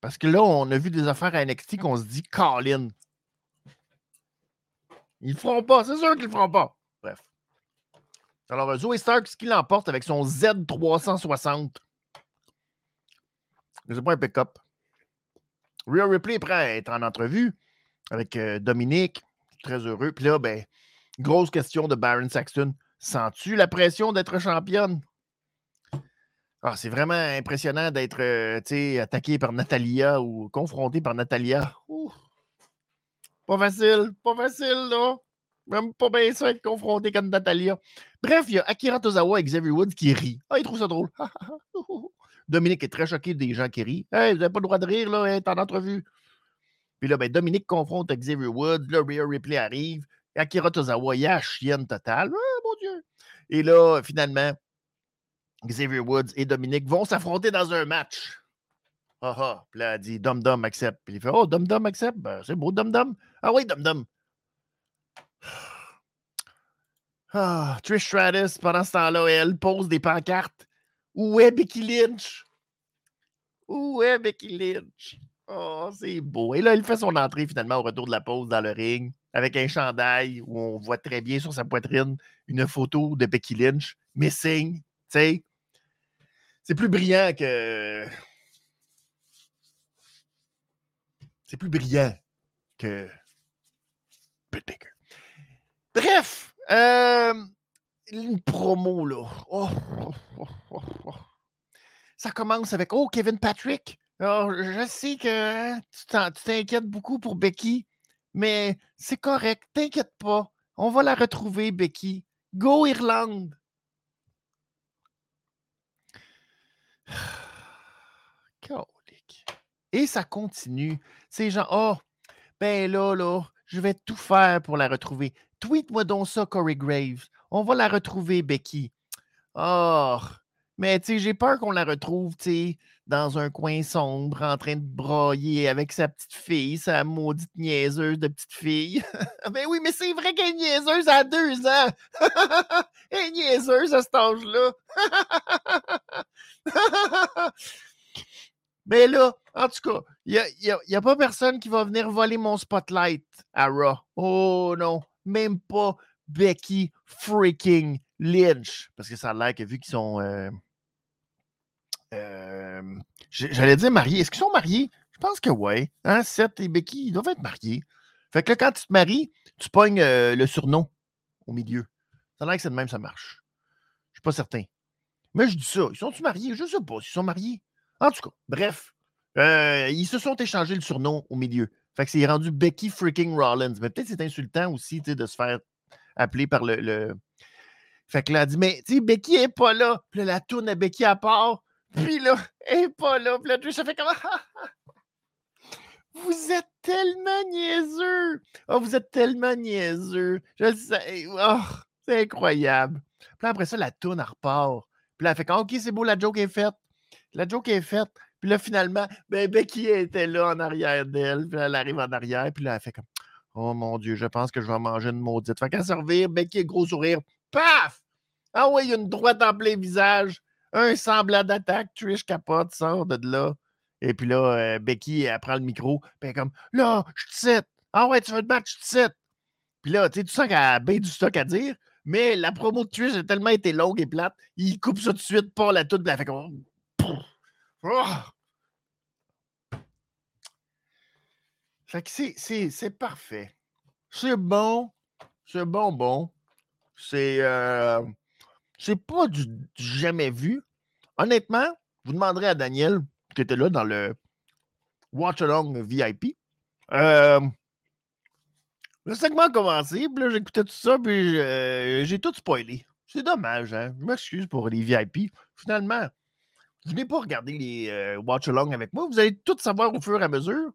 Parce que là, on a vu des affaires à NXT qu'on se dit, Colin. Ils ne feront pas, c'est sûr qu'ils ne feront pas. Bref. Alors, Zoe Stark, ce qu'il emporte avec son Z360. C'est pas un pick-up. Real Ripley est prêt à être en entrevue avec euh, Dominique. Très heureux. Puis là, ben, grosse question de Baron Saxton. Sens-tu la pression d'être championne? Ah, c'est vraiment impressionnant d'être euh, attaqué par Natalia ou confronté par Natalia. Pas facile, pas facile, là. Même pas bien ça être confronté comme Natalia. Bref, il y a Akira Tozawa et Xavier Woods qui rit. Ah, il trouve ça drôle. (laughs) Dominique est très choqué des gens qui rient. Hey, vous n'avez pas le droit de rire, là, est en entrevue. Puis là, ben, Dominique confronte Xavier Woods. Là, Rhea Ripley arrive. Akira Tozawa, il y a chienne totale. Ah, mon Dieu. Et là, finalement, Xavier Woods et Dominique vont s'affronter dans un match. Ah ah. Puis là, elle dit Dom Dom accepte. Puis il fait Oh, Dom Dom accepte? Ben, c'est beau, Dom Dom. Ah oui, Dom Dom. (sighs) Ah, Trish Stratus, pendant ce temps-là, elle pose des pancartes. Où est Becky Lynch? Où est Becky Lynch? Oh, c'est beau. Et là, il fait son entrée finalement au retour de la pause dans le ring avec un chandail où on voit très bien sur sa poitrine une photo de Becky Lynch, missing. Tu sais, c'est plus brillant que. c'est plus brillant que. Bref, euh, une promo, là. Oh, oh, oh, Ça commence avec Oh, Kevin Patrick. Je sais que hein, tu t'inquiètes beaucoup pour Becky, mais c'est correct, t'inquiète pas. On va la retrouver, Becky. Go Irlande! (sighs) Et ça continue. C'est genre, oh, ben là, là, je vais tout faire pour la retrouver. Tweet-moi donc ça, Corey Graves. On va la retrouver, Becky. Oh, mais tu sais, j'ai peur qu'on la retrouve, tu sais, dans un coin sombre, en train de broyer avec sa petite fille, sa maudite niaiseuse de petite fille. (laughs) ben oui, mais c'est vrai qu'elle est niaiseuse à deux ans. (laughs) elle est niaiseuse à cet âge-là. (laughs) (laughs) mais là, en tout cas, il n'y a, a, pas personne qui va venir voler mon spotlight à Raw. Oh non, même pas Becky freaking Lynch. Parce que ça a l'air que vu qu'ils sont. Euh, euh, j'allais dire mariés. Est-ce qu'ils sont mariés? Je pense que oui. Hein? Seth et Becky, ils doivent être mariés. Fait que là, quand tu te maries, tu pognes euh, le surnom au milieu. Ça a l'air que c'est de même, ça marche. Je suis pas certain. Mais je dis ça. Ils sont-ils mariés? Je sais pas s'ils sont mariés. En tout cas, bref. ils se sont échangés le surnom au milieu. Fait que c'est rendu Becky freaking Rollins. Mais peut-être c'est insultant aussi de se faire appeler par le, Fait que là, elle dit, mais tu sais, Becky est pas là. Puis là, la tourne à Becky à part. Puis là, elle est pas là. Puis là, ça fait comme. (laughs) vous êtes tellement niaiseux. Oh, vous êtes tellement niaiseux. Je sais. Oh, c'est incroyable. Puis après ça, la tourne, repart. Puis là, elle fait OK, c'est beau, la joke est faite. La joke est faite. Puis là, finalement, ben, Becky était là en arrière d'elle. Puis elle arrive en arrière. Puis là, elle fait comme, Oh mon Dieu, je pense que je vais manger une maudite. Fait qu'à servir, Becky, gros sourire. Paf! Ah oui, une droite en plein visage. Un semblant d'attaque. Trish capote, sort de là. Et puis là, euh, Becky, elle prend le micro. Puis elle est comme Là, je te cite. Ah ouais, tu veux te battre, je te cite. Puis là, tu sais, tu sens qu'elle a bien du stock à dire. Mais la promo de Trish a tellement été longue et plate. Il coupe ça tout de suite, pas la toute. Elle fait comme. Oh! Fait que c'est parfait. C'est bon. C'est bon, bon. C'est euh, c'est pas du, jamais vu. Honnêtement, vous demanderez à Daniel, qui était là dans le Watch Along VIP. Euh, le segment a commencé, puis là, j'écoutais tout ça, puis euh, j'ai tout spoilé. C'est dommage, hein? Je m'excuse pour les VIP. Finalement, venez pas regarder les Watch Along avec moi. Vous allez tout savoir au fur et à mesure.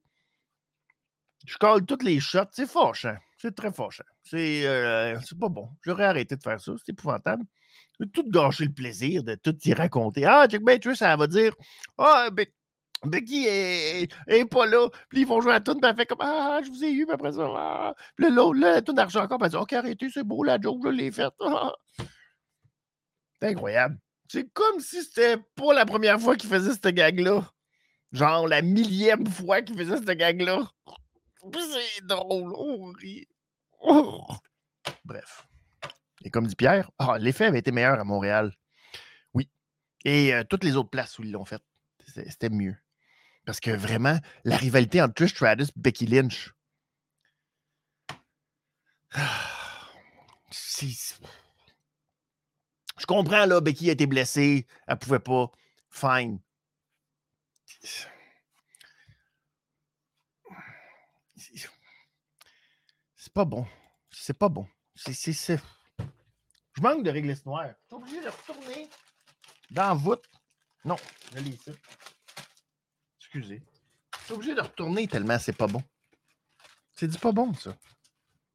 Je colle toutes les shots. C'est fâchant. C'est très fâchant. Euh, c'est pas bon. J'aurais arrêté de faire ça. C'est épouvantable. Tout gâcher le plaisir de tout y raconter. Ah, Jack Batrice, ça va dire Ah, Becky est, pas là. Puis ils vont jouer à la puis elle fait comme Ah, je vous ai eu, puis après ça. Ah. Puis l'autre, là, tout d'argent encore, puis elle dit Ok, arrêtez, c'est beau, la joke, je l'ai faite. (laughs) C'est incroyable. C'est comme si c'était pas la première fois qu'il faisait cette gag-là. Genre la millième fois qu'il faisait cette gag-là. C'est drôle, on rit. Bref. Et comme dit Pierre, ah, l'effet avait été meilleur à Montréal. Oui. Et euh, toutes les autres places où ils l'ont fait, c'était mieux. Parce que vraiment, la rivalité entre Trish Stratus et Becky Lynch. Je comprends, là, Becky a été blessée, elle pouvait pas. Fine. C'est pas bon. C'est pas bon. C'est. Je manque de réglisse noire. Je suis obligé de retourner dans la voûte. Non, je l'ai ici. Excusez. Obligé de retourner tellement c'est pas bon. C'est du pas bon, ça.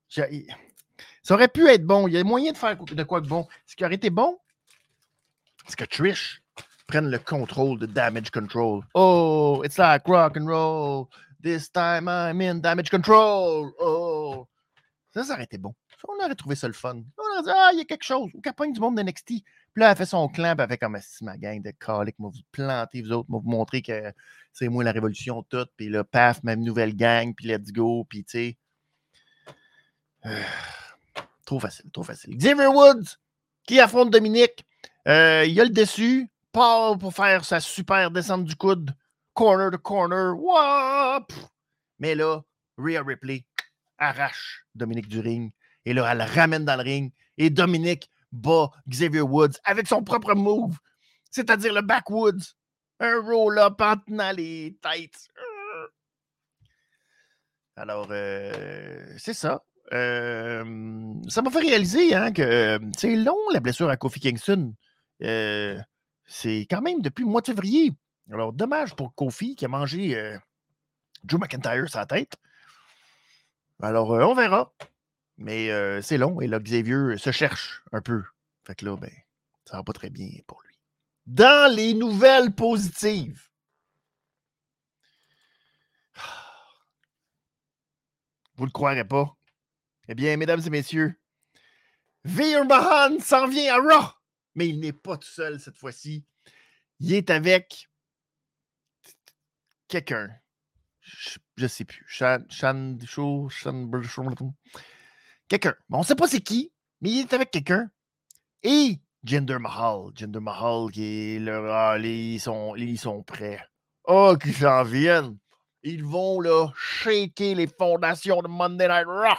Ça aurait pu être bon. Il y a moyen de faire de quoi de bon. Ce qui aurait été bon, c'est que Trish prenne le contrôle de Damage Control. Oh, it's like rock and roll. This time I'm in damage control. Oh. Ça, ça aurait été bon. On aurait trouvé ça le fun. On aurait dit, ah, il y a quelque chose. Ou campagne du monde de NXT. Puis là, elle fait son clan, puis elle fait comme si ma gang de caliques m'a vous planter, vous autres, m'a vous montrer que c'est moi la révolution toute. Puis là, paf, même nouvelle gang, puis let's go. Puis tu sais. (sighs) Trop facile, trop facile. Xavier Woods, qui affronte Dominique. Euh, il a le dessus. Part pour faire sa super descente du coude corner to corner. Mais là, Rhea Ripley arrache Dominique du ring. Et là, elle le ramène dans le ring. Et Dominique bat Xavier Woods avec son propre move, c'est-à-dire le backwoods. Un roll-up en tenant les têtes. Alors, euh, c'est ça. Euh, ça m'a fait réaliser hein, que c'est long la blessure à Kofi Kingston. Euh, c'est quand même depuis le mois de février. Alors, dommage pour Kofi qui a mangé Joe McIntyre sa tête. Alors, on verra. Mais c'est long et là, Xavier se cherche un peu. Fait que là, ben, ça va pas très bien pour lui. Dans les nouvelles positives. Vous le croirez pas. Eh bien, mesdames et messieurs, Veer Mahan s'en vient à Raw. Mais il n'est pas tout seul cette fois-ci. Il est avec quelqu'un. Je ne sais plus. Shan, Shan, Shan, quelqu'un. on ne sait pas c'est qui, mais il est avec quelqu'un. Et Jinder Mahal. Jinder Mahal, qui est le. Ah, ils, sont, ils sont prêts. Oh, qu'ils s'en viennent. Ils vont là shaker les fondations de Monday Night Raw.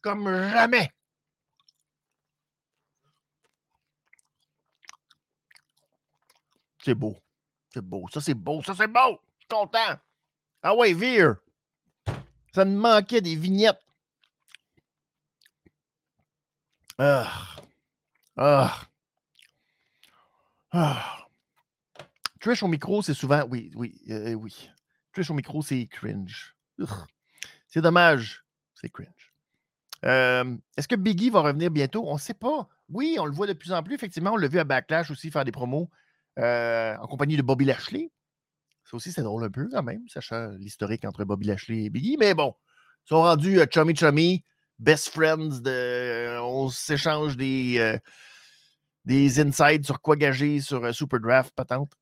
Comme jamais. C'est beau. C'est beau. Ça, c'est beau. Ça, c'est beau. Je suis content. Ah ouais, Veer. Ça me manquait des vignettes. Ah. Ah. Ah. Trish au micro, c'est souvent. Oui, oui, euh, oui. Trish au micro, c'est cringe. C'est dommage. C'est cringe. Euh, est-ce que Biggie va revenir bientôt? On ne sait pas. Oui, on le voit de plus en plus. Effectivement, on l'a vu à Backlash aussi faire des promos euh, en compagnie de Bobby Lashley. Ça aussi, c'est drôle un peu quand même, sachant l'historique entre Bobby Lashley et Biggie. Mais bon, ils sont rendus chummy chummy best friends, de, on s'échange des, euh, des insights sur quoi gager sur euh, Super Draft, patente.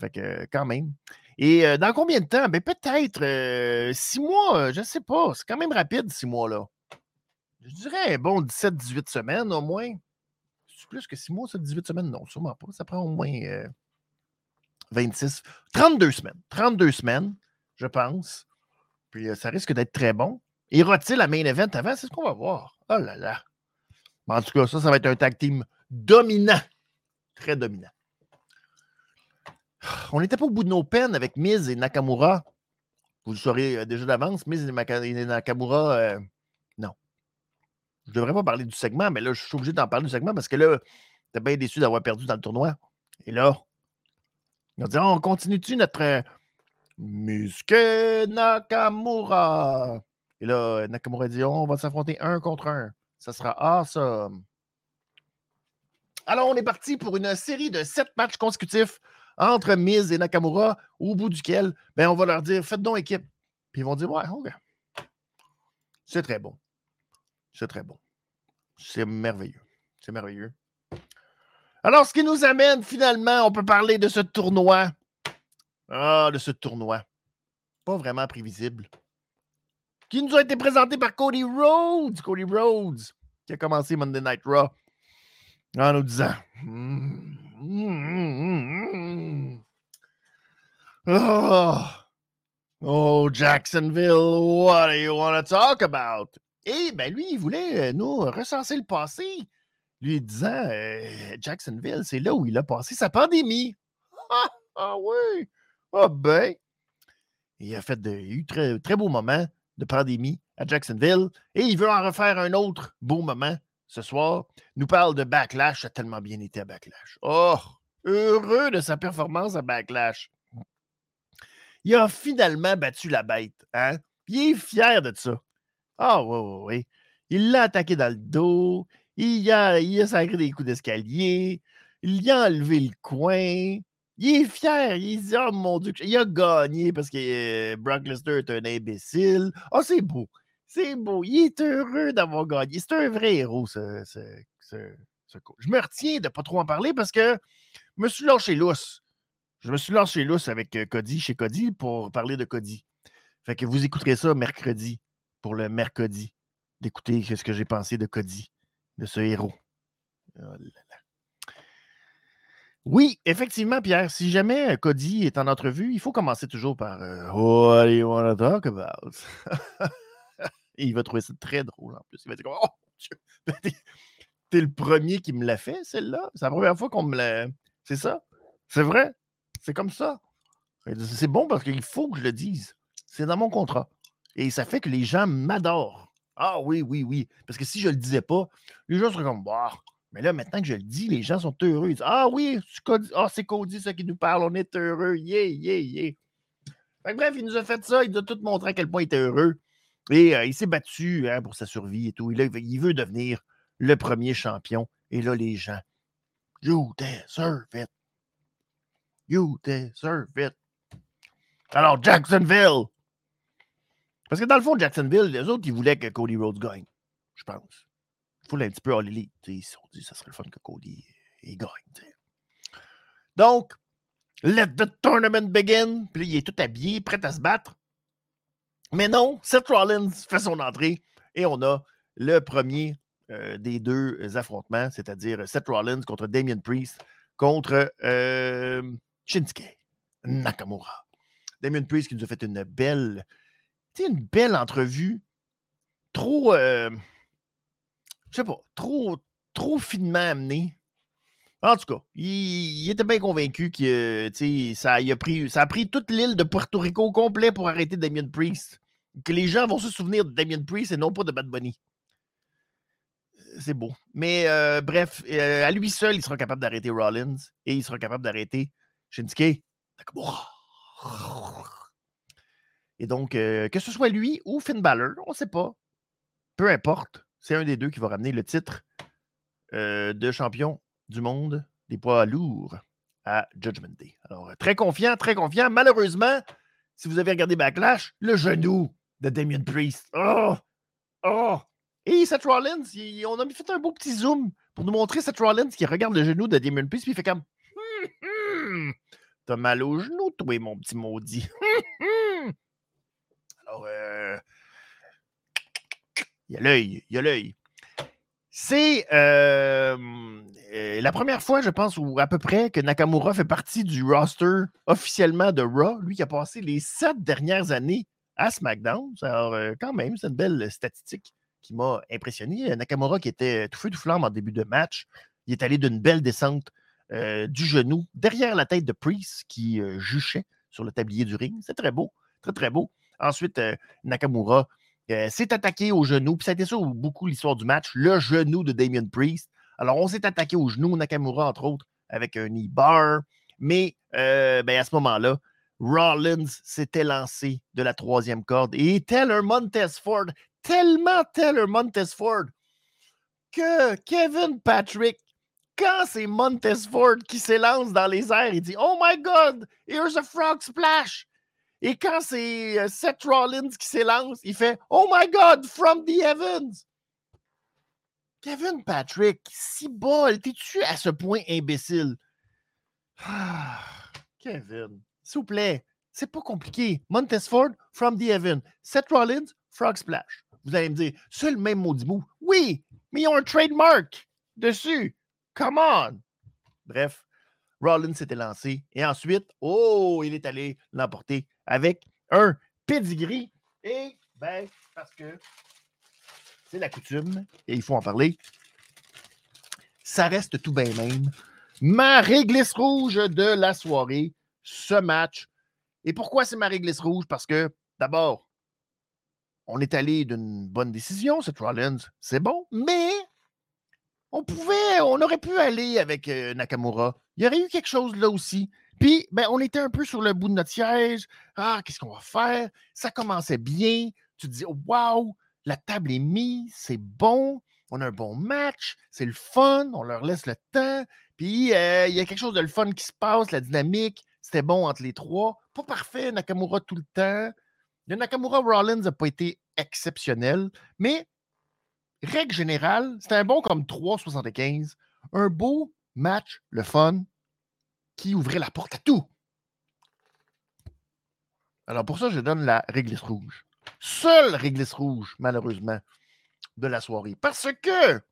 Fait que quand même. Et euh, dans combien de temps? Ben, peut-être six mois, je ne sais pas. C'est quand même rapide, six mois là. Je dirais, bon, 17-18 semaines au moins. C'est plus que six mois, ça, 18 semaines? Non, sûrement pas. Ça prend au moins 26, 32 semaines. 32 semaines, je pense. Puis ça risque d'être très bon. Ira-t-il à main event avant? C'est ce qu'on va voir. Oh là là. En tout cas, ça, ça va être un tag team dominant. Très dominant. (sighs) On n'était pas au bout de nos peines avec Miz et Nakamura. Vous le saurez euh, déjà d'avance. Miz et Nakamura, euh, non. Je ne devrais pas parler du segment, mais là, je suis obligé d'en parler du segment parce que là, t'es bien déçu d'avoir perdu dans le tournoi. Et là, on dit on continue-tu notre euh, Musque Nakamura? Et là, Nakamura dit on va s'affronter un contre un. Ça sera awesome. Alors, on est parti pour une série de sept matchs consécutifs entre Miz et Nakamura, au bout duquel ben, on va leur dire faites donc équipe. Puis ils vont dire ouais, OK. C'est très bon. C'est très bon. C'est merveilleux. C'est merveilleux. Alors, ce qui nous amène finalement, on peut parler de ce tournoi. Ah, de ce tournoi. Pas vraiment prévisible qui nous a été présenté par Cody Rhodes. Cody Rhodes, qui a commencé Monday Night Raw en nous disant oh, oh, Jacksonville, what do you want to talk about? Et ben lui, il voulait euh, nous recenser le passé, lui disant euh, Jacksonville, c'est là où il a passé sa pandémie. (laughs) Ah, ah oui, ah ben. Il a fait de, eu très, très beaux moments de pandémie à Jacksonville et il veut en refaire un autre beau moment ce soir. Nous parle de Backlash. Ça a tellement bien été à Backlash. Oh, heureux de sa performance à Backlash. Il a finalement battu la bête. Hein? Il est fier de ça. Ah, oui, oui, oui. Il l'a attaqué dans le dos. Il a, il a sacré des coups d'escalier. Il a enlevé le coin. Il est fier. Il dit Oh mon Dieu, il a gagné parce que euh, Brock Lesnar est un imbécile. Oh, c'est beau. C'est beau. Il est heureux d'avoir gagné. C'est un vrai héros, ce, coach. Je me retiens de ne pas trop en parler parce que je me suis lâché lousse. Je me suis lâché lousse avec euh, Cody chez Cody pour parler de Cody. Fait que vous écouterez ça mercredi pour le mercredi. D'écouter ce que j'ai pensé de Cody, de ce héros. Oh là là. Oui, effectivement, Pierre. Si jamais Cody est en entrevue, il faut commencer toujours par What do you want to talk about? (laughs) il va trouver ça très drôle en plus. Il va dire Oh, T'es le premier qui me l'a fait, celle-là. C'est la première fois qu'on me l'a. C'est ça? C'est vrai? C'est comme ça? C'est bon parce qu'il faut que je le dise. C'est dans mon contrat. Et ça fait que les gens m'adorent. Ah oui, oui, oui. Parce que si je le disais pas, les gens seraient comme bah. Mais là, maintenant que je le dis, les gens sont heureux. Ils disent Ah oui, ah, c'est Cody, ça qui nous parle, on est heureux. Yeah, yeah, yeah. bref, il nous a fait ça, il nous a tout montré à quel point il était heureux. Et euh, il s'est battu hein, pour sa survie et tout. Il, il veut devenir le premier champion. Et là, les gens, You deserve it. You deserve it. Alors, Jacksonville. Parce que dans le fond, Jacksonville, les autres, ils voulaient que Cody Rhodes gagne. Je pense. Un petit peu à l'élite. Ils se dit ça serait le fun que Cody il gagne. Donc, let the tournament begin. Puis là, il est tout habillé, prêt à se battre. Mais non, Seth Rollins fait son entrée et on a le premier euh, des deux affrontements, c'est-à-dire Seth Rollins contre Damien Priest contre euh, Shinsuke Nakamura. Damien Priest qui nous a fait une belle, une belle entrevue, trop, euh, je sais pas, trop, trop finement amenée. En tout cas, il, était bien convaincu que ça, a pris, ça a pris toute l'île de Puerto Rico au complet pour arrêter Damien Priest. Que les gens vont se souvenir de Damien Priest et non pas de Bad Bunny c'est beau. Mais euh, bref, euh, à lui seul, il sera capable d'arrêter Rollins et il sera capable d'arrêter Shinsuke Et donc, euh, que ce soit lui ou Finn Balor, on ne sait pas. Peu importe, c'est un des deux qui va ramener le titre de champion du monde des poids lourds à Judgment Day. Alors, très confiant, très confiant. Malheureusement, si vous avez regardé Backlash, le genou de Damien Priest. Oh! Oh! Et Seth Rollins, on a fait un beau petit zoom pour nous montrer Seth Rollins qui regarde le genou de Damien Priest, puis il fait comme hum, hum, T'as mal au genou, toi, mon petit maudit. Hum, (laughs) Alors, euh, il y a l'œil, il y a l'œil. C'est euh, euh, la première fois, je pense, ou à peu près, que Nakamura fait partie du roster officiellement de Raw. Lui qui a passé les sept dernières années à SmackDown. Alors, quand même, c'est une belle statistique qui m'a impressionné. Nakamura qui était tout feu tout flamme en début de match. Il est allé d'une belle descente euh, du genou derrière la tête de Priest qui euh, juchait sur le tablier du ring. C'est très beau, très très beau. Ensuite, euh, s'est attaqué au genou. Puis ça a été ça beaucoup l'histoire du match, le genou de Damien Priest. Alors, on s'est attaqué au genou, Nakamura, entre autres, avec un knee bar. Mais ben, à ce moment-là, Rollins s'était lancé de la troisième corde et tel un Montez Ford tellement Taylor Montesford que Kevin Patrick, quand c'est Montesford qui s'élance dans les airs, il dit Oh my God, here's a frog splash. Et quand c'est euh, Seth Rollins qui s'élance, il fait Oh my God, from the heavens. Kevin Patrick, si bol, t'es-tu à ce point imbécile? (sighs) Kevin, s'il vous plaît, c'est pas compliqué. Montesford, from the heavens. Seth Rollins, frog splash. Vous allez me dire, c'est le même maudit mot. Oui, mais ils ont un trademark dessus. Come on. Bref, Rollins s'était lancé. Et ensuite, oh, il est allé l'emporter avec un pedigree. Et, ben, parce que c'est la coutume, et il faut en parler, ça reste tout bien même ma réglisse rouge de la soirée, ce match. Et pourquoi c'est ma réglisse rouge? Parce que, d'abord, on est allé d'une bonne décision, cette Rollins, c'est bon, mais on pouvait, on aurait pu aller avec euh, Nakamura. Il y aurait eu quelque chose là aussi. Puis, ben, on était un peu sur le bout de notre siège. Ah, qu'est-ce qu'on va faire? Ça commençait bien. Tu te dis, wow, la table est mise, c'est bon, on a un bon match, c'est le fun, on leur laisse le temps. Puis, euh, il y a quelque chose de le fun qui se passe, la dynamique, c'était bon entre les trois. Pas parfait, Nakamura tout le temps. Le Nakamura Rollins n'a pas été exceptionnel, mais règle générale, c'était un bon comme 3,75. Un beau match, le fun, qui ouvrait la porte à tout. Alors pour ça, je donne la réglisse rouge. Seule réglisse rouge, malheureusement, de la soirée. Parce que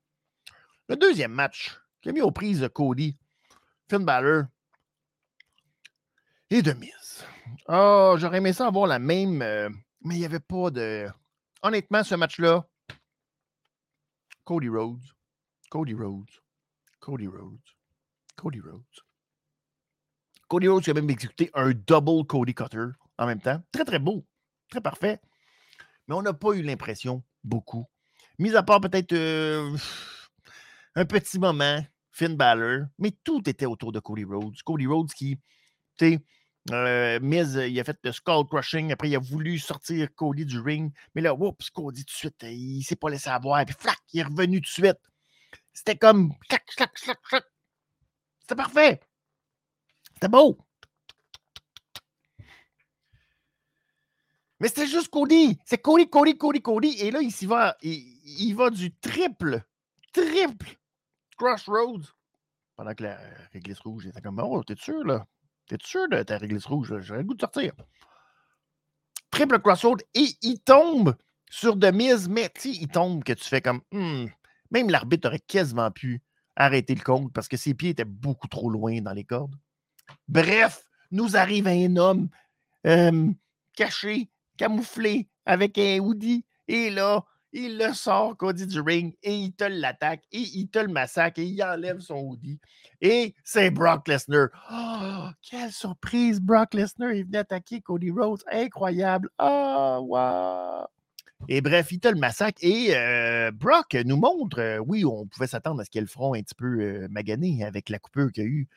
le deuxième match qui a mis aux prises Cody Finn Balor et de mise. Oh, j'aurais aimé ça avoir la même, euh, mais il n'y avait pas de. Honnêtement, ce match-là, Cody Rhodes, Cody Rhodes, Cody Rhodes, Cody Rhodes. Cody Rhodes a même exécuté un double Cody Cutter en même temps. Très, très beau. Très parfait. Mais on n'a pas eu l'impression beaucoup. Mis à part peut-être euh, un petit moment, Finn Balor, mais tout était autour de Cody Rhodes. Cody Rhodes qui, tu sais, euh, il a fait le skull crushing. Après, il a voulu sortir Cody du ring. Mais là, oups, Cody tout de suite, il s'est pas laissé avoir. Puis flac, il est revenu tout de suite. C'était comme clac. C'était parfait. C'était beau. Mais c'était juste Cody. C'est Cody, Cody, Cody, Cody. Et là, il s'y va. Il, va du triple, triple crossroads. Pendant que la réglisse rouge était comme, oh, t'es sûr, là? T'es sûr de ta réglisse rouge? J'aurais le goût de sortir. Triple crossroad et il tombe sur de mise, mais tu il tombe que tu fais comme hmm. même l'arbitre aurait quasiment pu arrêter le compte parce que ses pieds étaient beaucoup trop loin dans les cordes. Bref, nous arrive un homme euh, caché, camouflé, avec un hoodie, et là, il le sort, Cody du ring, et il te l'attaque, et il te le massacre, et il enlève son hoodie. Et c'est Brock Lesnar. Oh, quelle surprise! Brock Lesnar, il venait attaquer Cody Rhodes. Incroyable! Oh, wow! Et bref, il te le massacre. Et euh, Brock nous montre, euh, oui, on pouvait s'attendre à ce qu'il ait le front un petit peu magané avec la coupure qu'il y a eu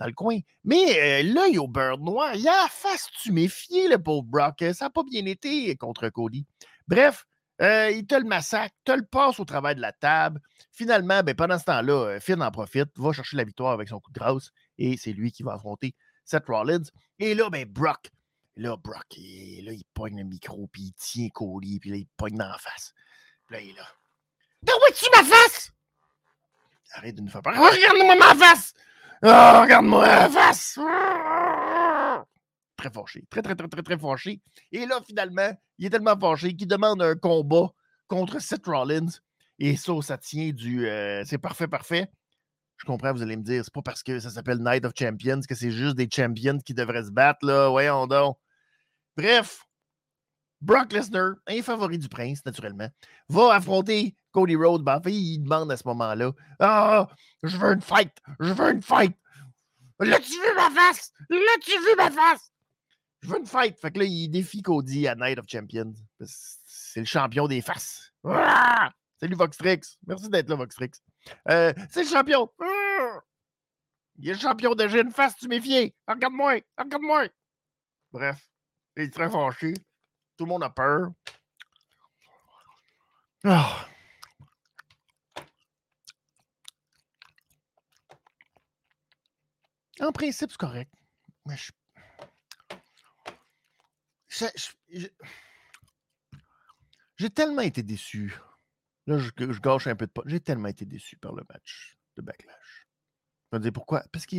dans le coin. Mais l'œil au beurre noir, il a face tuméfié, le pauvre Brock. Ça n'a pas bien été contre Cody. Bref, euh, il te le massacre, te le passe au travail de la table. Finalement, ben, pendant ce temps-là, euh, Finn en profite, va chercher la victoire avec son coup de grâce et c'est lui qui va affronter Seth Rollins. Et là, ben, Brock, là, Brock, là, il pogne le micro, puis il tient Cody, puis là, il pogne dans la face. Puis là, il est là. D'où es-tu ma face? Arrête de nous faire peur. regarde-moi ma face! Oh, regarde-moi ma face! (laughs) très fâché. Très, très, très, très, très fâché. Et là, finalement, il est tellement fâché qu'il demande un combat contre Seth Rollins. Et ça, ça tient du. Euh, c'est parfait, parfait. Je comprends, vous allez me dire, c'est pas parce que ça s'appelle Night of Champions que c'est juste des champions qui devraient se battre, là. Voyons donc. Bref, Brock Lesnar, un favori du prince, naturellement, va affronter Cody Rhodes. Ben, il demande à ce moment-là Ah, je veux une fight, je veux une fight. L'as-tu vu ma face? L'as-tu vu ma face? je veux une fight. Fait que là, il défie Cody à Night of Champions. C'est le champion des faces. Salut Voxtrix. Merci d'être là, Voxtrix. Euh, c'est le champion. Il est le champion de J'ai face, tu méfies. Regarde-moi. Regarde-moi. Bref. Il est très fâché. Tout le monde a peur. Ah. En principe, c'est correct. Mais je j'ai tellement été déçu. Là, je, gâche un peu de pas. J'ai tellement été déçu par le match de Backlash. Je vais dire pourquoi? Parce que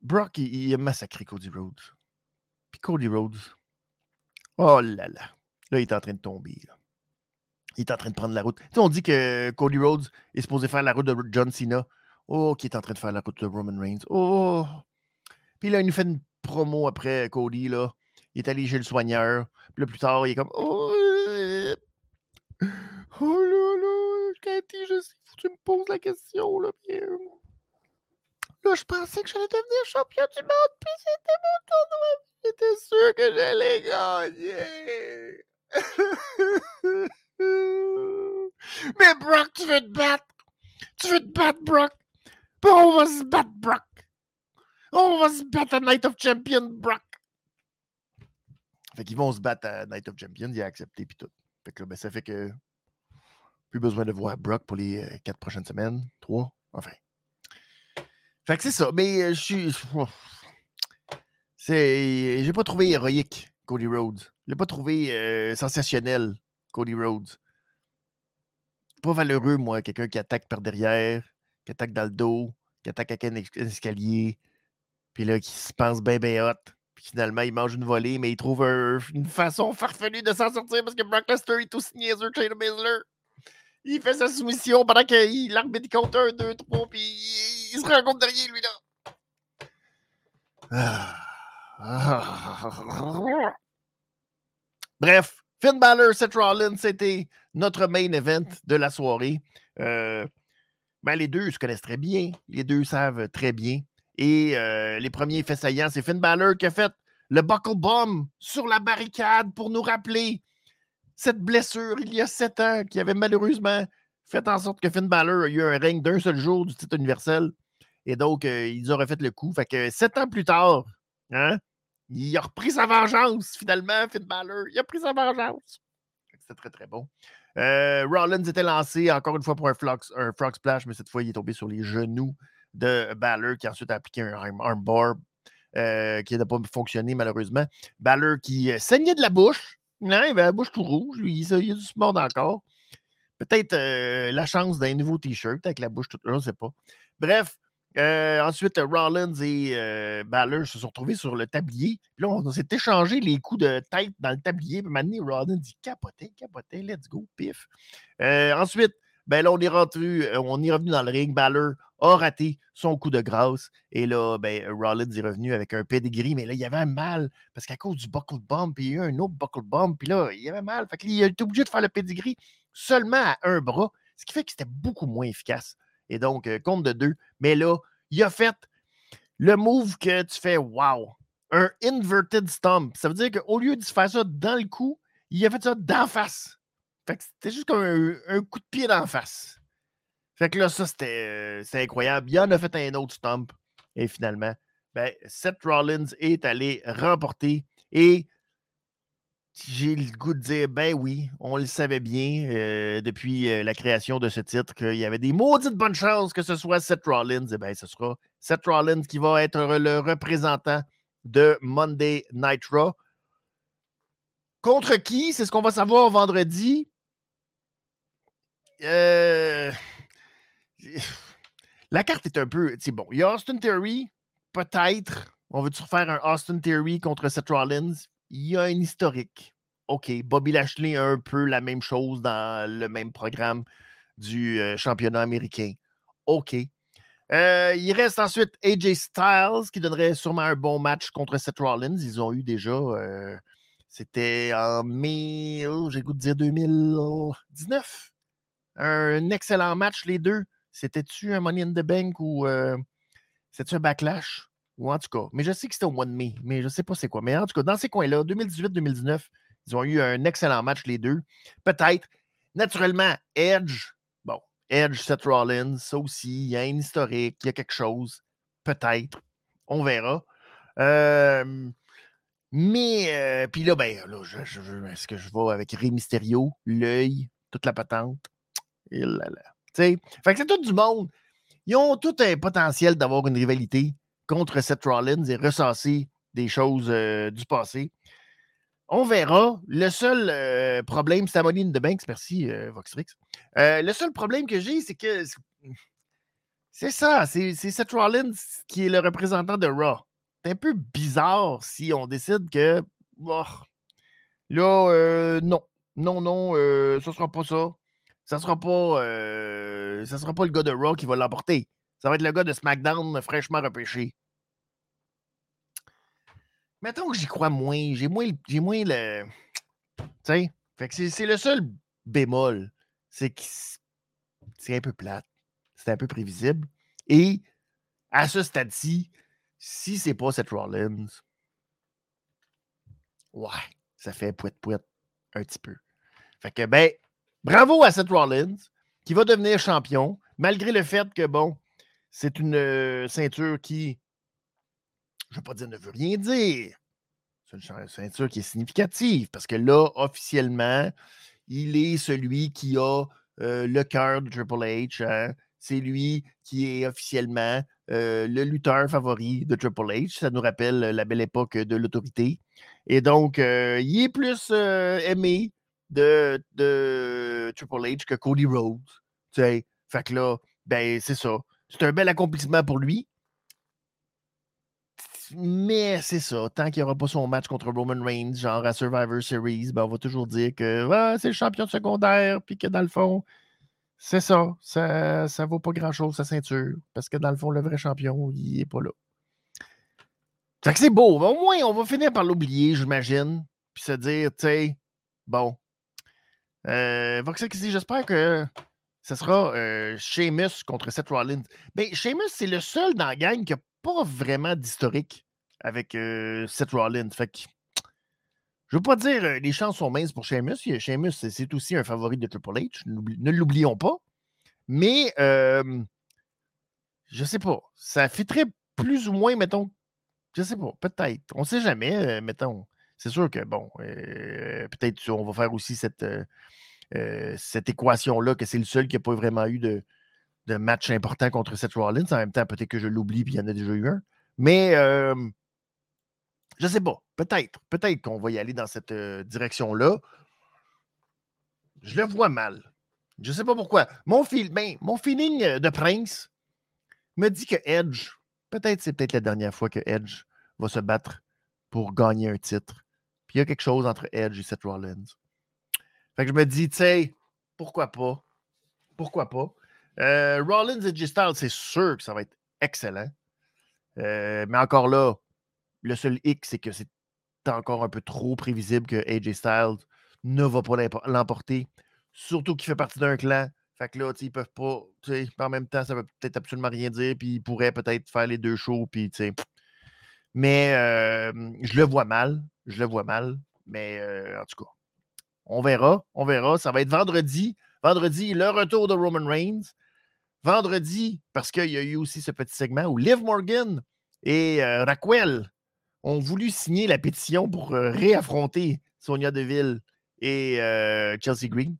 Brock, il, a massacré Cody Rhodes. Puis Cody Rhodes, oh là là. Là, il est en train de tomber. Il est en train de prendre la route. Tu on dit que Cody Rhodes est supposé faire la route de John Cena. Oh, qui est en train de faire la route de Roman Reigns. Oh! Puis là, il nous fait une promo après Cody, là il est allé chez le soigneur. Puis là, plus tard, il est comme Oh, oh là là, Cathy, je sais, que tu me poses la question, là. Puis, là, je pensais que j'allais devenir champion du monde, puis c'était mon tournoi. J'étais sûr que j'allais gagner. (laughs) Mais Brock, tu veux te battre? Tu veux te battre, Brock? On va se battre, Brock. On va se battre à Night of Champions, Brock. Fait qu'ils vont se battre à Night of Champions, il a accepté puis tout. Fait que ben, ça fait que plus besoin de voir Brock pour les euh, quatre prochaines semaines, trois, enfin. Fait que c'est ça. Mais euh, je suis. C'est. J'ai pas trouvé héroïque Cody Rhodes. Je l'ai pas trouvé euh, sensationnel, Cody Rhodes. Pas valeureux, moi, quelqu'un qui attaque par derrière, qui attaque dans le dos, qui attaque avec un escalier, puis là, qui se pense bien, bien hot finalement, il mange une volée, mais il trouve une façon farfelue de s'en sortir parce que Brock Lesnar est aussi niaiseux que Shayna Baszler. Il fait sa soumission pendant que l'arbitre compte 1, 2, 3, puis il, se rend compte de rien, lui, là. Ah. Bref, Finn Balor, Seth Rollins, c'était notre main event de la soirée. Euh, ben, les deux se connaissent très bien. Les deux savent très bien. Et euh, les premiers faits saillants, c'est Finn Balor qui a fait le buckle bomb sur la barricade pour nous rappeler cette blessure il y a sept ans qui avait malheureusement fait en sorte que Finn Balor a eu un règne d'un seul jour du titre universel. Et donc, euh, ils auraient fait le coup. Fait que sept ans plus tard, hein, il a repris sa vengeance, finalement, Finn Balor. Il a pris sa vengeance. C'était très, très bon. Euh, Rollins était lancé encore une fois pour un, un frog splash, mais cette fois, il est tombé sur les genoux de Balor, qui a ensuite appliqué un armbar euh, qui n'a pas fonctionné malheureusement. Balor qui saignait de la bouche. Non, il avait la bouche tout rouge. Il, il a du sport encore. Peut-être euh, la chance d'un nouveau T-shirt avec la bouche toute. Je ne sais pas. Bref, ensuite, Rollins et Balor se sont retrouvés sur le tablier. Puis là, on, s'est échangé les coups de tête dans le tablier. Puis maintenant, Rollins dit capoté, capoté, let's go, pif. ensuite, ben là, on est rentré, on est revenu dans le ring. Balor a raté son coup de grâce. Et là, ben, Rollins est revenu avec un pedigree, mais là, il y avait un mal parce qu'à cause du buckle puis il y a eu un autre buckle bomb, puis là, il y avait mal. Fait qu'il a obligé de faire le pedigree seulement à un bras, ce qui fait que c'était beaucoup moins efficace. Et donc, compte de deux. Mais là, il a fait le move que tu fais wow, un inverted stomp. Ça veut dire qu'au lieu de faire ça dans le cou, il a fait ça d'en face. C'était juste comme un, coup de pied d'en face. Fait que là, ça, c'était incroyable. Il en a fait un autre stomp. Et finalement, ben, Seth Rollins est allé remporter. Et j'ai le goût de dire, ben oui, on le savait bien euh, depuis euh, la création de ce titre qu'il y avait des maudites bonnes chances que ce soit Seth Rollins. Et bien, ce sera Seth Rollins qui va être le représentant de Monday Night Raw. Contre qui? C'est ce qu'on va savoir vendredi. Euh, la carte est un peu. Bon, il y a Austin Theory, peut-être. On veut-tu refaire un Austin Theory contre Seth Rollins? Il y a un historique. OK. Bobby Lashley a un peu la même chose dans le même programme du euh, championnat américain. OK. Euh, il reste ensuite AJ Styles qui donnerait sûrement un bon match contre Seth Rollins. Ils ont eu déjà. C'était en mai, j'ai goût de dire 2019. Un excellent match, les deux. C'était-tu un Money in the Bank ou euh, c'était-tu un backlash? Ou en tout cas, mais je sais que c'était au mois de mai, mais je ne sais pas c'est quoi. Mais en tout cas, dans ces coins-là, 2018-2019, ils ont eu un excellent match, les deux. Peut-être, naturellement, Edge, bon, Edge, Seth Rollins, ça aussi, il y a un historique, il y a quelque chose. Peut-être. On verra. mais, euh, puis là, ben, là, je, est-ce que je vais avec Rey Mysterio, l'œil, toute la patente? Fait que c'est tout du monde. Ils ont tout un potentiel d'avoir une rivalité contre Seth Rollins et ressasser des choses euh, du passé. On verra. Le seul euh, problème, c'est in the Banks. Merci, euh, Voxrix. le seul problème que j'ai, c'est que c'est ça. C'est Seth Rollins qui est le représentant de Raw. C'est un peu bizarre si on décide que. Oh, là, non. Non, non, ce ne sera pas ça ça sera, pas, euh, sera pas le gars de Raw qui va l'emporter. Ça va être le gars de SmackDown fraîchement repêché. Mettons que j'y crois moins. J'ai moins, j'ai moins le. Tu sais? C'est, le seul bémol. C'est que c'est un peu plate. C'est un peu prévisible. Et à ce stade-ci, si c'est pas cette Rollins, ouais, ça fait pouet-pouet un petit peu. Fait que, ben, Bravo à Seth Rollins, qui va devenir champion, malgré le fait que, bon, c'est une euh, ceinture qui, je ne vais pas dire ne veut rien dire. C'est une ceinture qui est significative parce que là, officiellement, il est celui qui a euh, le cœur de Triple H. Hein. C'est lui qui est officiellement euh, le lutteur favori de Triple H. Ça nous rappelle la belle époque de l'autorité. Et donc, il est plus aimé de, Triple H que Cody Rhodes. Tu sais, fait que là, ben, c'est ça. C'est un bel accomplissement pour lui. Mais c'est ça. Tant qu'il n'y aura pas son match contre Roman Reigns, genre à Survivor Series, ben, on va toujours dire que c'est le champion secondaire, puis que dans le fond, c'est ça. Ça ne vaut pas grand-chose, sa ceinture. Parce que dans le fond, le vrai champion, il n'est pas là. Fait que c'est beau. Au moins, on va finir par l'oublier, j'imagine. Puis se dire, tu sais, bon. Euh, j'espère que ce sera euh, Sheamus contre Seth Rollins. Mais ben, Sheamus, c'est le seul dans la gang qui n'a pas vraiment d'historique avec euh, Seth Rollins. Fait que je veux pas dire euh, les chances sont minces pour Sheamus. Sheamus, c'est aussi un favori de Triple H. Ne l'oublions pas. Mais je je sais pas. Ça fitterait plus ou moins, mettons. Je sais pas. Peut-être. On ne sait jamais, mettons. C'est sûr que, bon, peut-être on va faire aussi cette euh, cette équation-là, que c'est le seul qui n'a pas vraiment eu de, match important contre Seth Rollins. En même temps, peut-être que je l'oublie puis il y en a déjà eu un. Mais je ne sais pas. Peut-être. Peut-être qu'on va y aller dans cette euh, direction-là. Je le vois mal. Je ne sais pas pourquoi. Mon, ben, mon feeling euh, de Prince me dit que Edge, peut-être c'est peut-être la dernière fois que Edge va se battre pour gagner un titre. Puis il y a quelque chose entre Edge et Seth Rollins. Fait que je me dis, tu sais, pourquoi pas? Pourquoi pas? Euh, Rollins et G-Styles, c'est sûr que ça va être excellent. Euh, mais encore là, le seul hic, c'est que c'est encore un peu trop prévisible que AJ Styles ne va pas l'emporter. Surtout qu'il fait partie d'un clan. Fait que là, ils peuvent pas. En même temps, ça veut peut-être absolument rien dire. Puis ils pourraient peut-être faire les deux shows. Puis, mais euh, je le vois mal. Je le vois mal. Mais en tout cas, on verra, on verra. Ça va être vendredi. Vendredi, le retour de Roman Reigns. Vendredi, parce qu'il y a eu aussi ce petit segment où Liv Morgan et euh, Raquel ont voulu signer la pétition pour euh, réaffronter Sonia Deville et euh, Chelsea Green.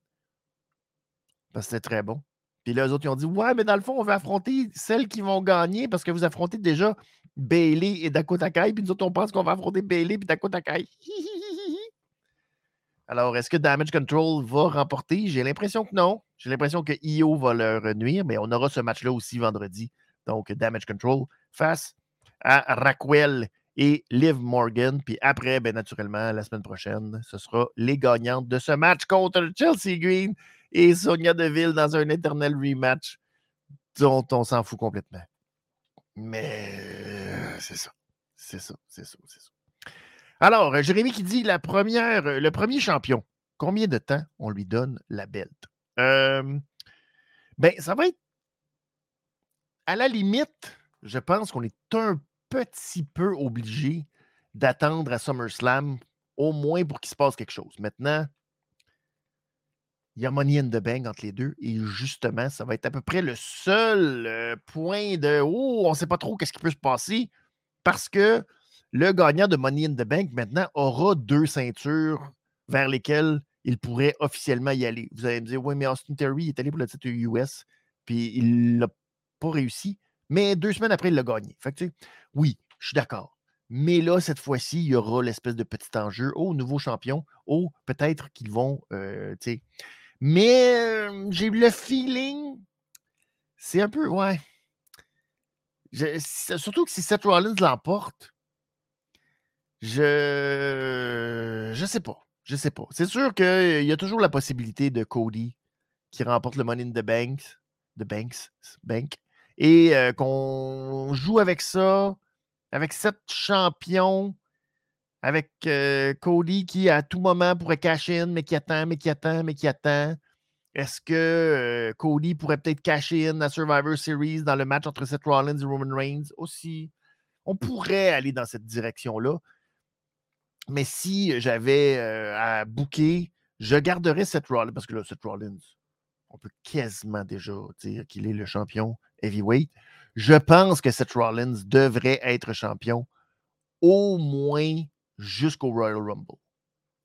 Parce que c'était très bon. Puis là, eux autres, ils ont dit Ouais, mais dans le fond, on veut affronter celles qui vont gagner parce que vous affrontez déjà Bailey et Dakota Kai. Puis nous autres, on pense qu'on va affronter Bailey et Dakota Kai. (laughs) Alors, est-ce que Damage Control va remporter? J'ai l'impression que non. J'ai l'impression que IO va leur nuire, mais on aura ce match-là aussi vendredi. Donc, Damage Control face à Raquel et Liv Morgan. Puis après, bien naturellement, la semaine prochaine, ce sera les gagnantes de ce match contre Chelsea Green et Sonia Deville dans un éternel rematch dont on s'en fout complètement. Mais c'est ça. C'est ça, c'est ça, c'est ça. Alors, euh, Jérémy qui dit la première, euh, le premier champion, combien de temps on lui donne la belt? Euh, ben, ça va être à la limite, je pense qu'on est un petit peu obligé d'attendre à SummerSlam, au moins pour qu'il se passe quelque chose. Maintenant, il y a Money in the Bank entre les deux, et justement, ça va être à peu près le seul point de Oh, on ne sait pas trop qu'est-ce qui peut se passer parce que le gagnant de Money in the Bank maintenant aura deux ceintures vers lesquelles il pourrait officiellement y aller. Vous allez me dire, oui, mais Austin Terry est allé pour le titre US, puis il n'a pas réussi, mais deux semaines après, il l'a gagné. Fait que, oui, je suis d'accord. Mais là, cette fois-ci, il y aura l'espèce de petit enjeu. Oh, nouveau champion. Oh, peut-être qu'ils vont. Euh, mais euh, j'ai eu le feeling. C'est un peu. Ouais. surtout que si Seth Rollins l'emporte, je. Je sais pas. Je sais pas. C'est sûr qu'il y a toujours la possibilité de Cody qui remporte le Money in the Bank, the Banks, Bank, et euh, qu'on joue avec ça, avec sept champions, avec euh, Cody qui à tout moment pourrait cash in, mais qui attend, mais qui attend, mais qui attend. Est-ce que euh, Cody pourrait peut-être cash in à Survivor Series dans le match entre Seth Rollins et Roman Reigns aussi? On pourrait aller dans cette direction-là. Mais si j'avais à booker, je garderais Seth Rollins, parce que là, Seth Rollins, on peut quasiment déjà dire qu'il est le champion heavyweight. Je pense que Seth Rollins devrait être champion au moins jusqu'au Royal Rumble.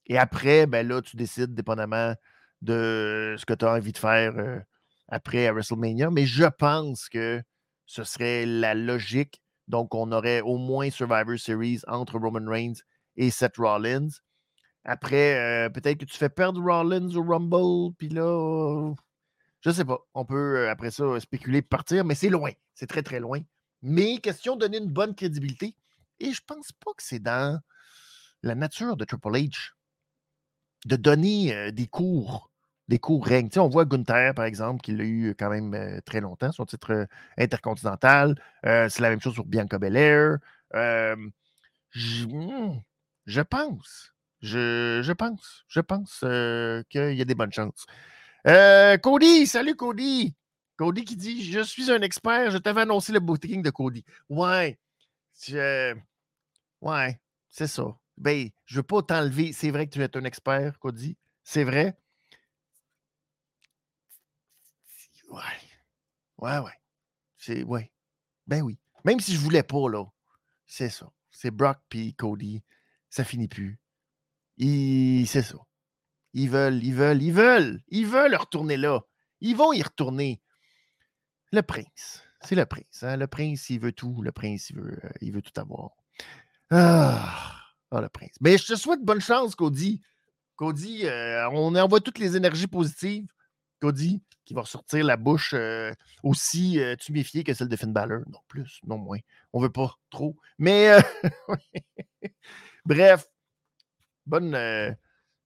Et après, ben là, tu décides dépendamment de ce que tu as envie de faire après à WrestleMania. Mais je pense que ce serait la logique. Donc, on aurait au moins Survivor Series entre Roman Reigns et Seth Rollins. Après, euh, peut-être que tu fais perdre Rollins au Rumble, puis là, je sais pas. On peut, euh, après ça, spéculer partir, mais c'est loin. C'est très, très loin. Mais question de donner une bonne crédibilité. Et je pense pas que c'est dans la nature de Triple H de donner euh, des cours des courts règnes. on voit Gunther, par exemple, qui l'a eu quand même euh, très longtemps, son titre intercontinental. c'est la même chose pour Bianca Belair. Hmm, je, pense, je, pense, je pense qu'il y a des bonnes chances. Cody, salut Cody. Cody qui dit Je suis un expert, je t'avais annoncé le booking de Cody. Ouais, ouais, c'est ça. Ben, je veux pas t'enlever. C'est vrai que tu es un expert, Cody. C'est vrai. Ouais. Ouais, ouais. C'est. Ouais. Ben oui. Même si je voulais pas, là. C'est ça. C'est Brock puis Cody. Ça finit plus. C'est ça. Ils veulent, ils veulent, ils veulent. Ils veulent retourner là. Ils vont y retourner. Le prince. C'est le prince. Hein? Le prince, il veut tout. Le prince, il veut, euh, il veut tout avoir. Ah, le prince. Mais je te souhaite bonne chance, Cody. Cody, euh, on envoie toutes les énergies positives. Cody, qui va ressortir la bouche euh, aussi tuméfiée que celle de Finn Balor. Non plus, non moins. On veut pas trop. Mais (laughs) bref, bonne,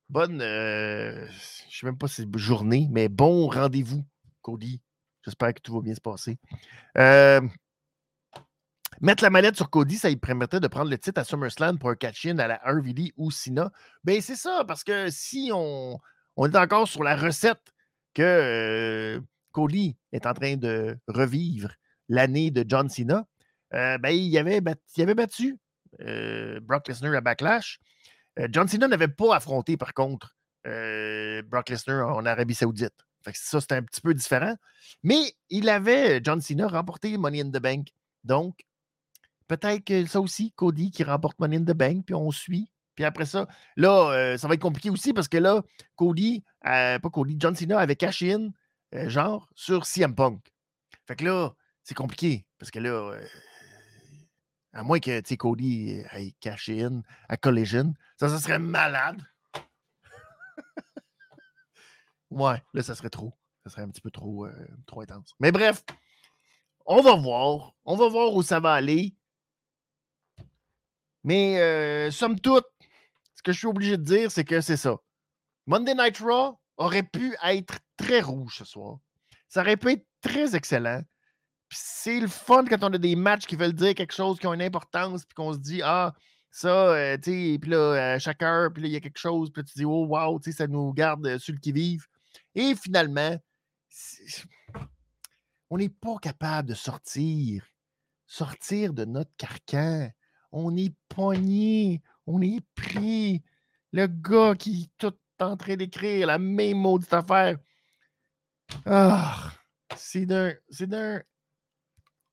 bonne, je sais même pas si c'est journée, mais bon rendez-vous, Cody. J'espère que tout va bien se passer. Euh, mettre la manette sur Cody, ça lui permettrait de prendre le titre à SummerSlam pour un catch-in à la RVD ou Sina. Ben, c'est ça, parce que si on, on, est encore sur la recette que euh, Cody est en train de revivre l'année de John Cena, euh, ben, il, avait battu, il avait battu Brock Lesnar à Backlash. John Cena n'avait pas affronté, par contre, Brock Lesnar en Arabie Saoudite ça, c'était un petit peu différent. Mais il avait, John Cena, remporté Money in the Bank. Donc, peut-être que ça aussi, Cody qui remporte Money in the Bank, puis on suit. Puis après ça, là, euh, ça va être compliqué aussi parce que là, Cody, euh, pas Cody, John Cena avait cash in, euh, genre, sur CM Punk. Fait que là, c'est compliqué parce que là, à moins que Cody ait cash in à Collision, ça, ça serait malade. (laughs) Ouais, là, ça serait trop. Ça serait un petit peu trop, euh, trop intense. Mais bref, on va voir. On va voir où ça va aller. Mais euh, somme toute, ce que je suis obligé de dire, c'est que c'est ça. Monday Night Raw aurait pu être très rouge ce soir. Ça aurait pu être très excellent. c'est le fun quand on a des matchs qui veulent dire quelque chose, qui ont une importance, puis qu'on se dit, ah, ça, euh, tu sais, puis là, à chaque heure, puis là, il y a quelque chose, puis tu dis, oh, wow, tu sais, ça nous garde sur le qui-vive. Et finalement, on n'est pas capable de sortir, sortir de notre carcan. On est pogné, on est pris. Le gars qui est tout en train d'écrire la même maudite affaire. Ah, c'est d'un, c'est d'un,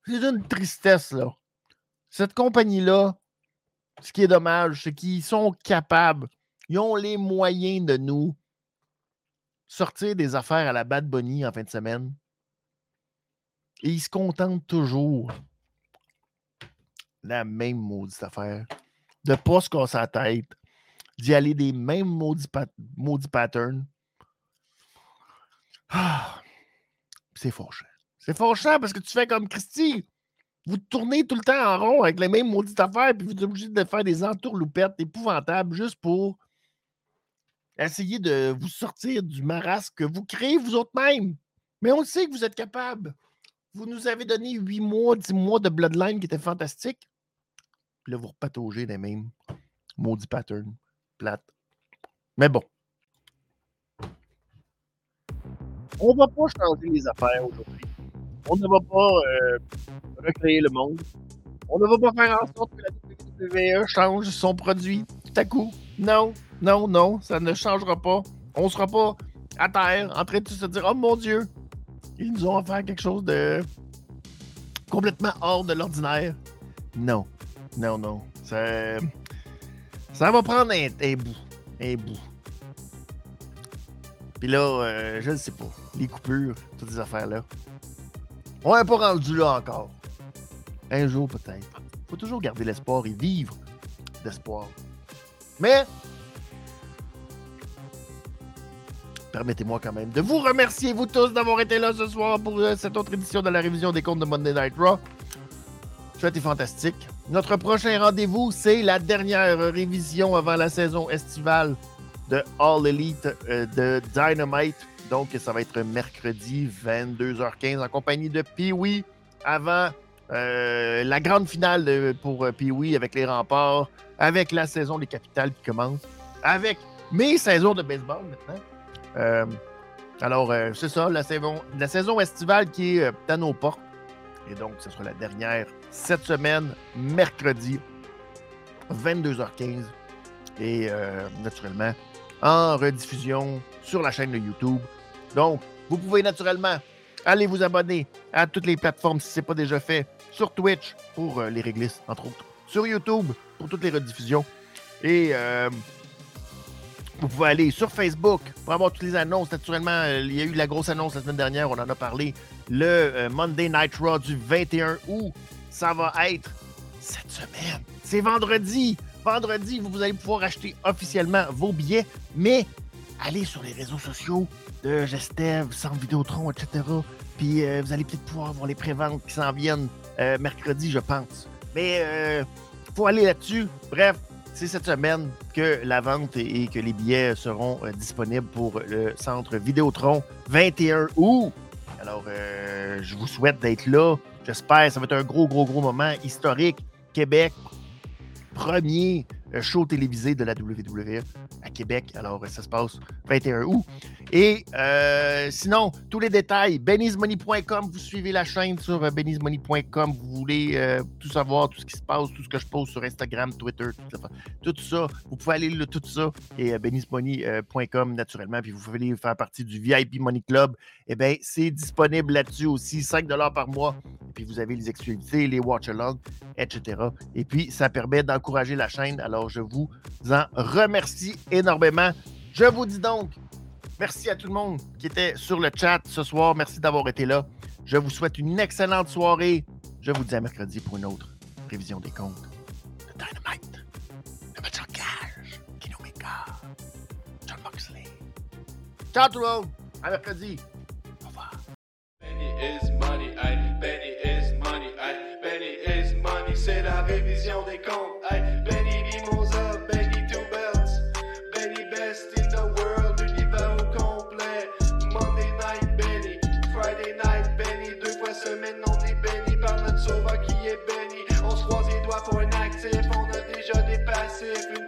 c'est d'une tristesse, là. Cette compagnie-là, ce qui est dommage, c'est qu'ils sont capables, ils ont les moyens de nous sortir des affaires à la Bad Bunny en fin de semaine. Et ils se contentent toujours la même maudite affaire. De ne pas se casser la tête. D'y aller des mêmes maudits, patterns. Ah, c'est fâchant. C'est fâchant parce que tu fais comme Christy. Vous tournez tout le temps en rond avec les mêmes maudites affaires, puis vous êtes obligé de faire des entourloupettes épouvantables juste pour Essayez de vous sortir du marasme que vous créez vous autres-mêmes. Mais on sait que vous êtes capable. Vous nous avez donné huit mois, dix mois de Bloodline qui étaient fantastiques. Puis là, vous repataugez les mêmes maudits patterns plates. Mais bon. On va pas changer les affaires aujourd'hui. On ne va pas euh, recréer le monde. On ne va pas faire en sorte que la WWE change son produit tout à coup. Non, non, non, ça ne changera pas. On sera pas à terre en train de se dire Oh mon Dieu, ils nous ont offert quelque chose de complètement hors de l'ordinaire. Non, non, non. Ça, ça va prendre un, bout. Un bout. Puis là, euh, je ne sais pas. Les coupures, toutes ces affaires-là. On n'est pas rendu là encore. Un jour peut-être. faut toujours garder l'espoir et vivre d'espoir. Mais permettez-moi quand même de vous remercier, vous tous, d'avoir été là ce soir pour euh, cette autre édition de la révision des comptes de Monday Night Raw. C'était fantastique. Notre prochain rendez-vous, c'est la dernière révision avant la saison estivale de All Elite euh, de Dynamite. Donc, ça va être mercredi 22h15 en compagnie de Pee-Wee avant euh, la grande finale pour euh, Pee-Wee avec les remparts, avec la saison des capitales qui commence, avec mes saisons de baseball maintenant. Alors, c'est ça, la saison estivale qui est à nos portes. Et donc, ce sera la dernière cette semaine, mercredi, 22h15. Et naturellement, en rediffusion sur la chaîne de YouTube. Donc, vous pouvez naturellement aller vous abonner à toutes les plateformes si ce n'est pas déjà fait. Sur Twitch pour euh, les réglisses, entre autres. Sur YouTube pour toutes les rediffusions. Et euh, vous pouvez aller sur Facebook pour avoir toutes les annonces. Naturellement, euh, il y a eu la grosse annonce la semaine dernière, on en a parlé. Le Monday Night Raw du 21 août. Ça va être cette semaine. C'est vendredi. Vendredi, vous allez pouvoir acheter officiellement vos billets, mais allez sur les réseaux sociaux de Gestev, sans Vidéotron, etc. Puis euh, vous allez peut-être pouvoir voir les préventes qui s'en viennent euh, mercredi, je pense. Mais euh, faut aller là-dessus. Bref, c'est cette semaine que la vente et, que les billets seront disponibles pour le centre Vidéotron 21 août. Alors, je vous souhaite d'être là. J'espère. Ça va être un gros, gros, gros moment historique. Québec, premier show télévisé de la WWE à Québec. Alors, ça se passe 21 août. Et euh, sinon, tous les détails, benizmoney.com, vous suivez la chaîne sur euh, benizmoney.com, vous voulez euh, tout savoir, tout ce qui se passe, tout ce que je pose sur Instagram, Twitter, tout, ça, vous pouvez aller là, tout ça, et benizmoney.com naturellement, puis vous pouvez faire partie du VIP Money Club. Eh bien, c'est disponible là-dessus aussi, 5 par mois, puis vous avez les exclusivités, les watch-alongs, etc. Et puis, ça permet d'encourager la chaîne, alors je vous en remercie énormément. Je vous dis donc, Merci à tout le monde qui était sur le chat ce soir. Merci d'avoir été là. Je vous souhaite une excellente soirée. Je vous dis à mercredi pour une autre révision des comptes de Dynamite, John. Ciao tout le monde. À mercredi. Au revoir. Benny is money. Benny is money. Benny is money, c'est la révision des comptes.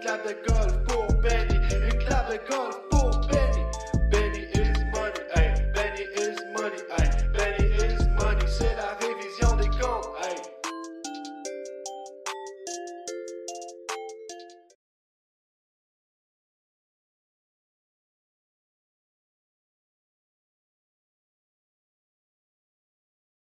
Clave de golf pour Benny, une clave de golf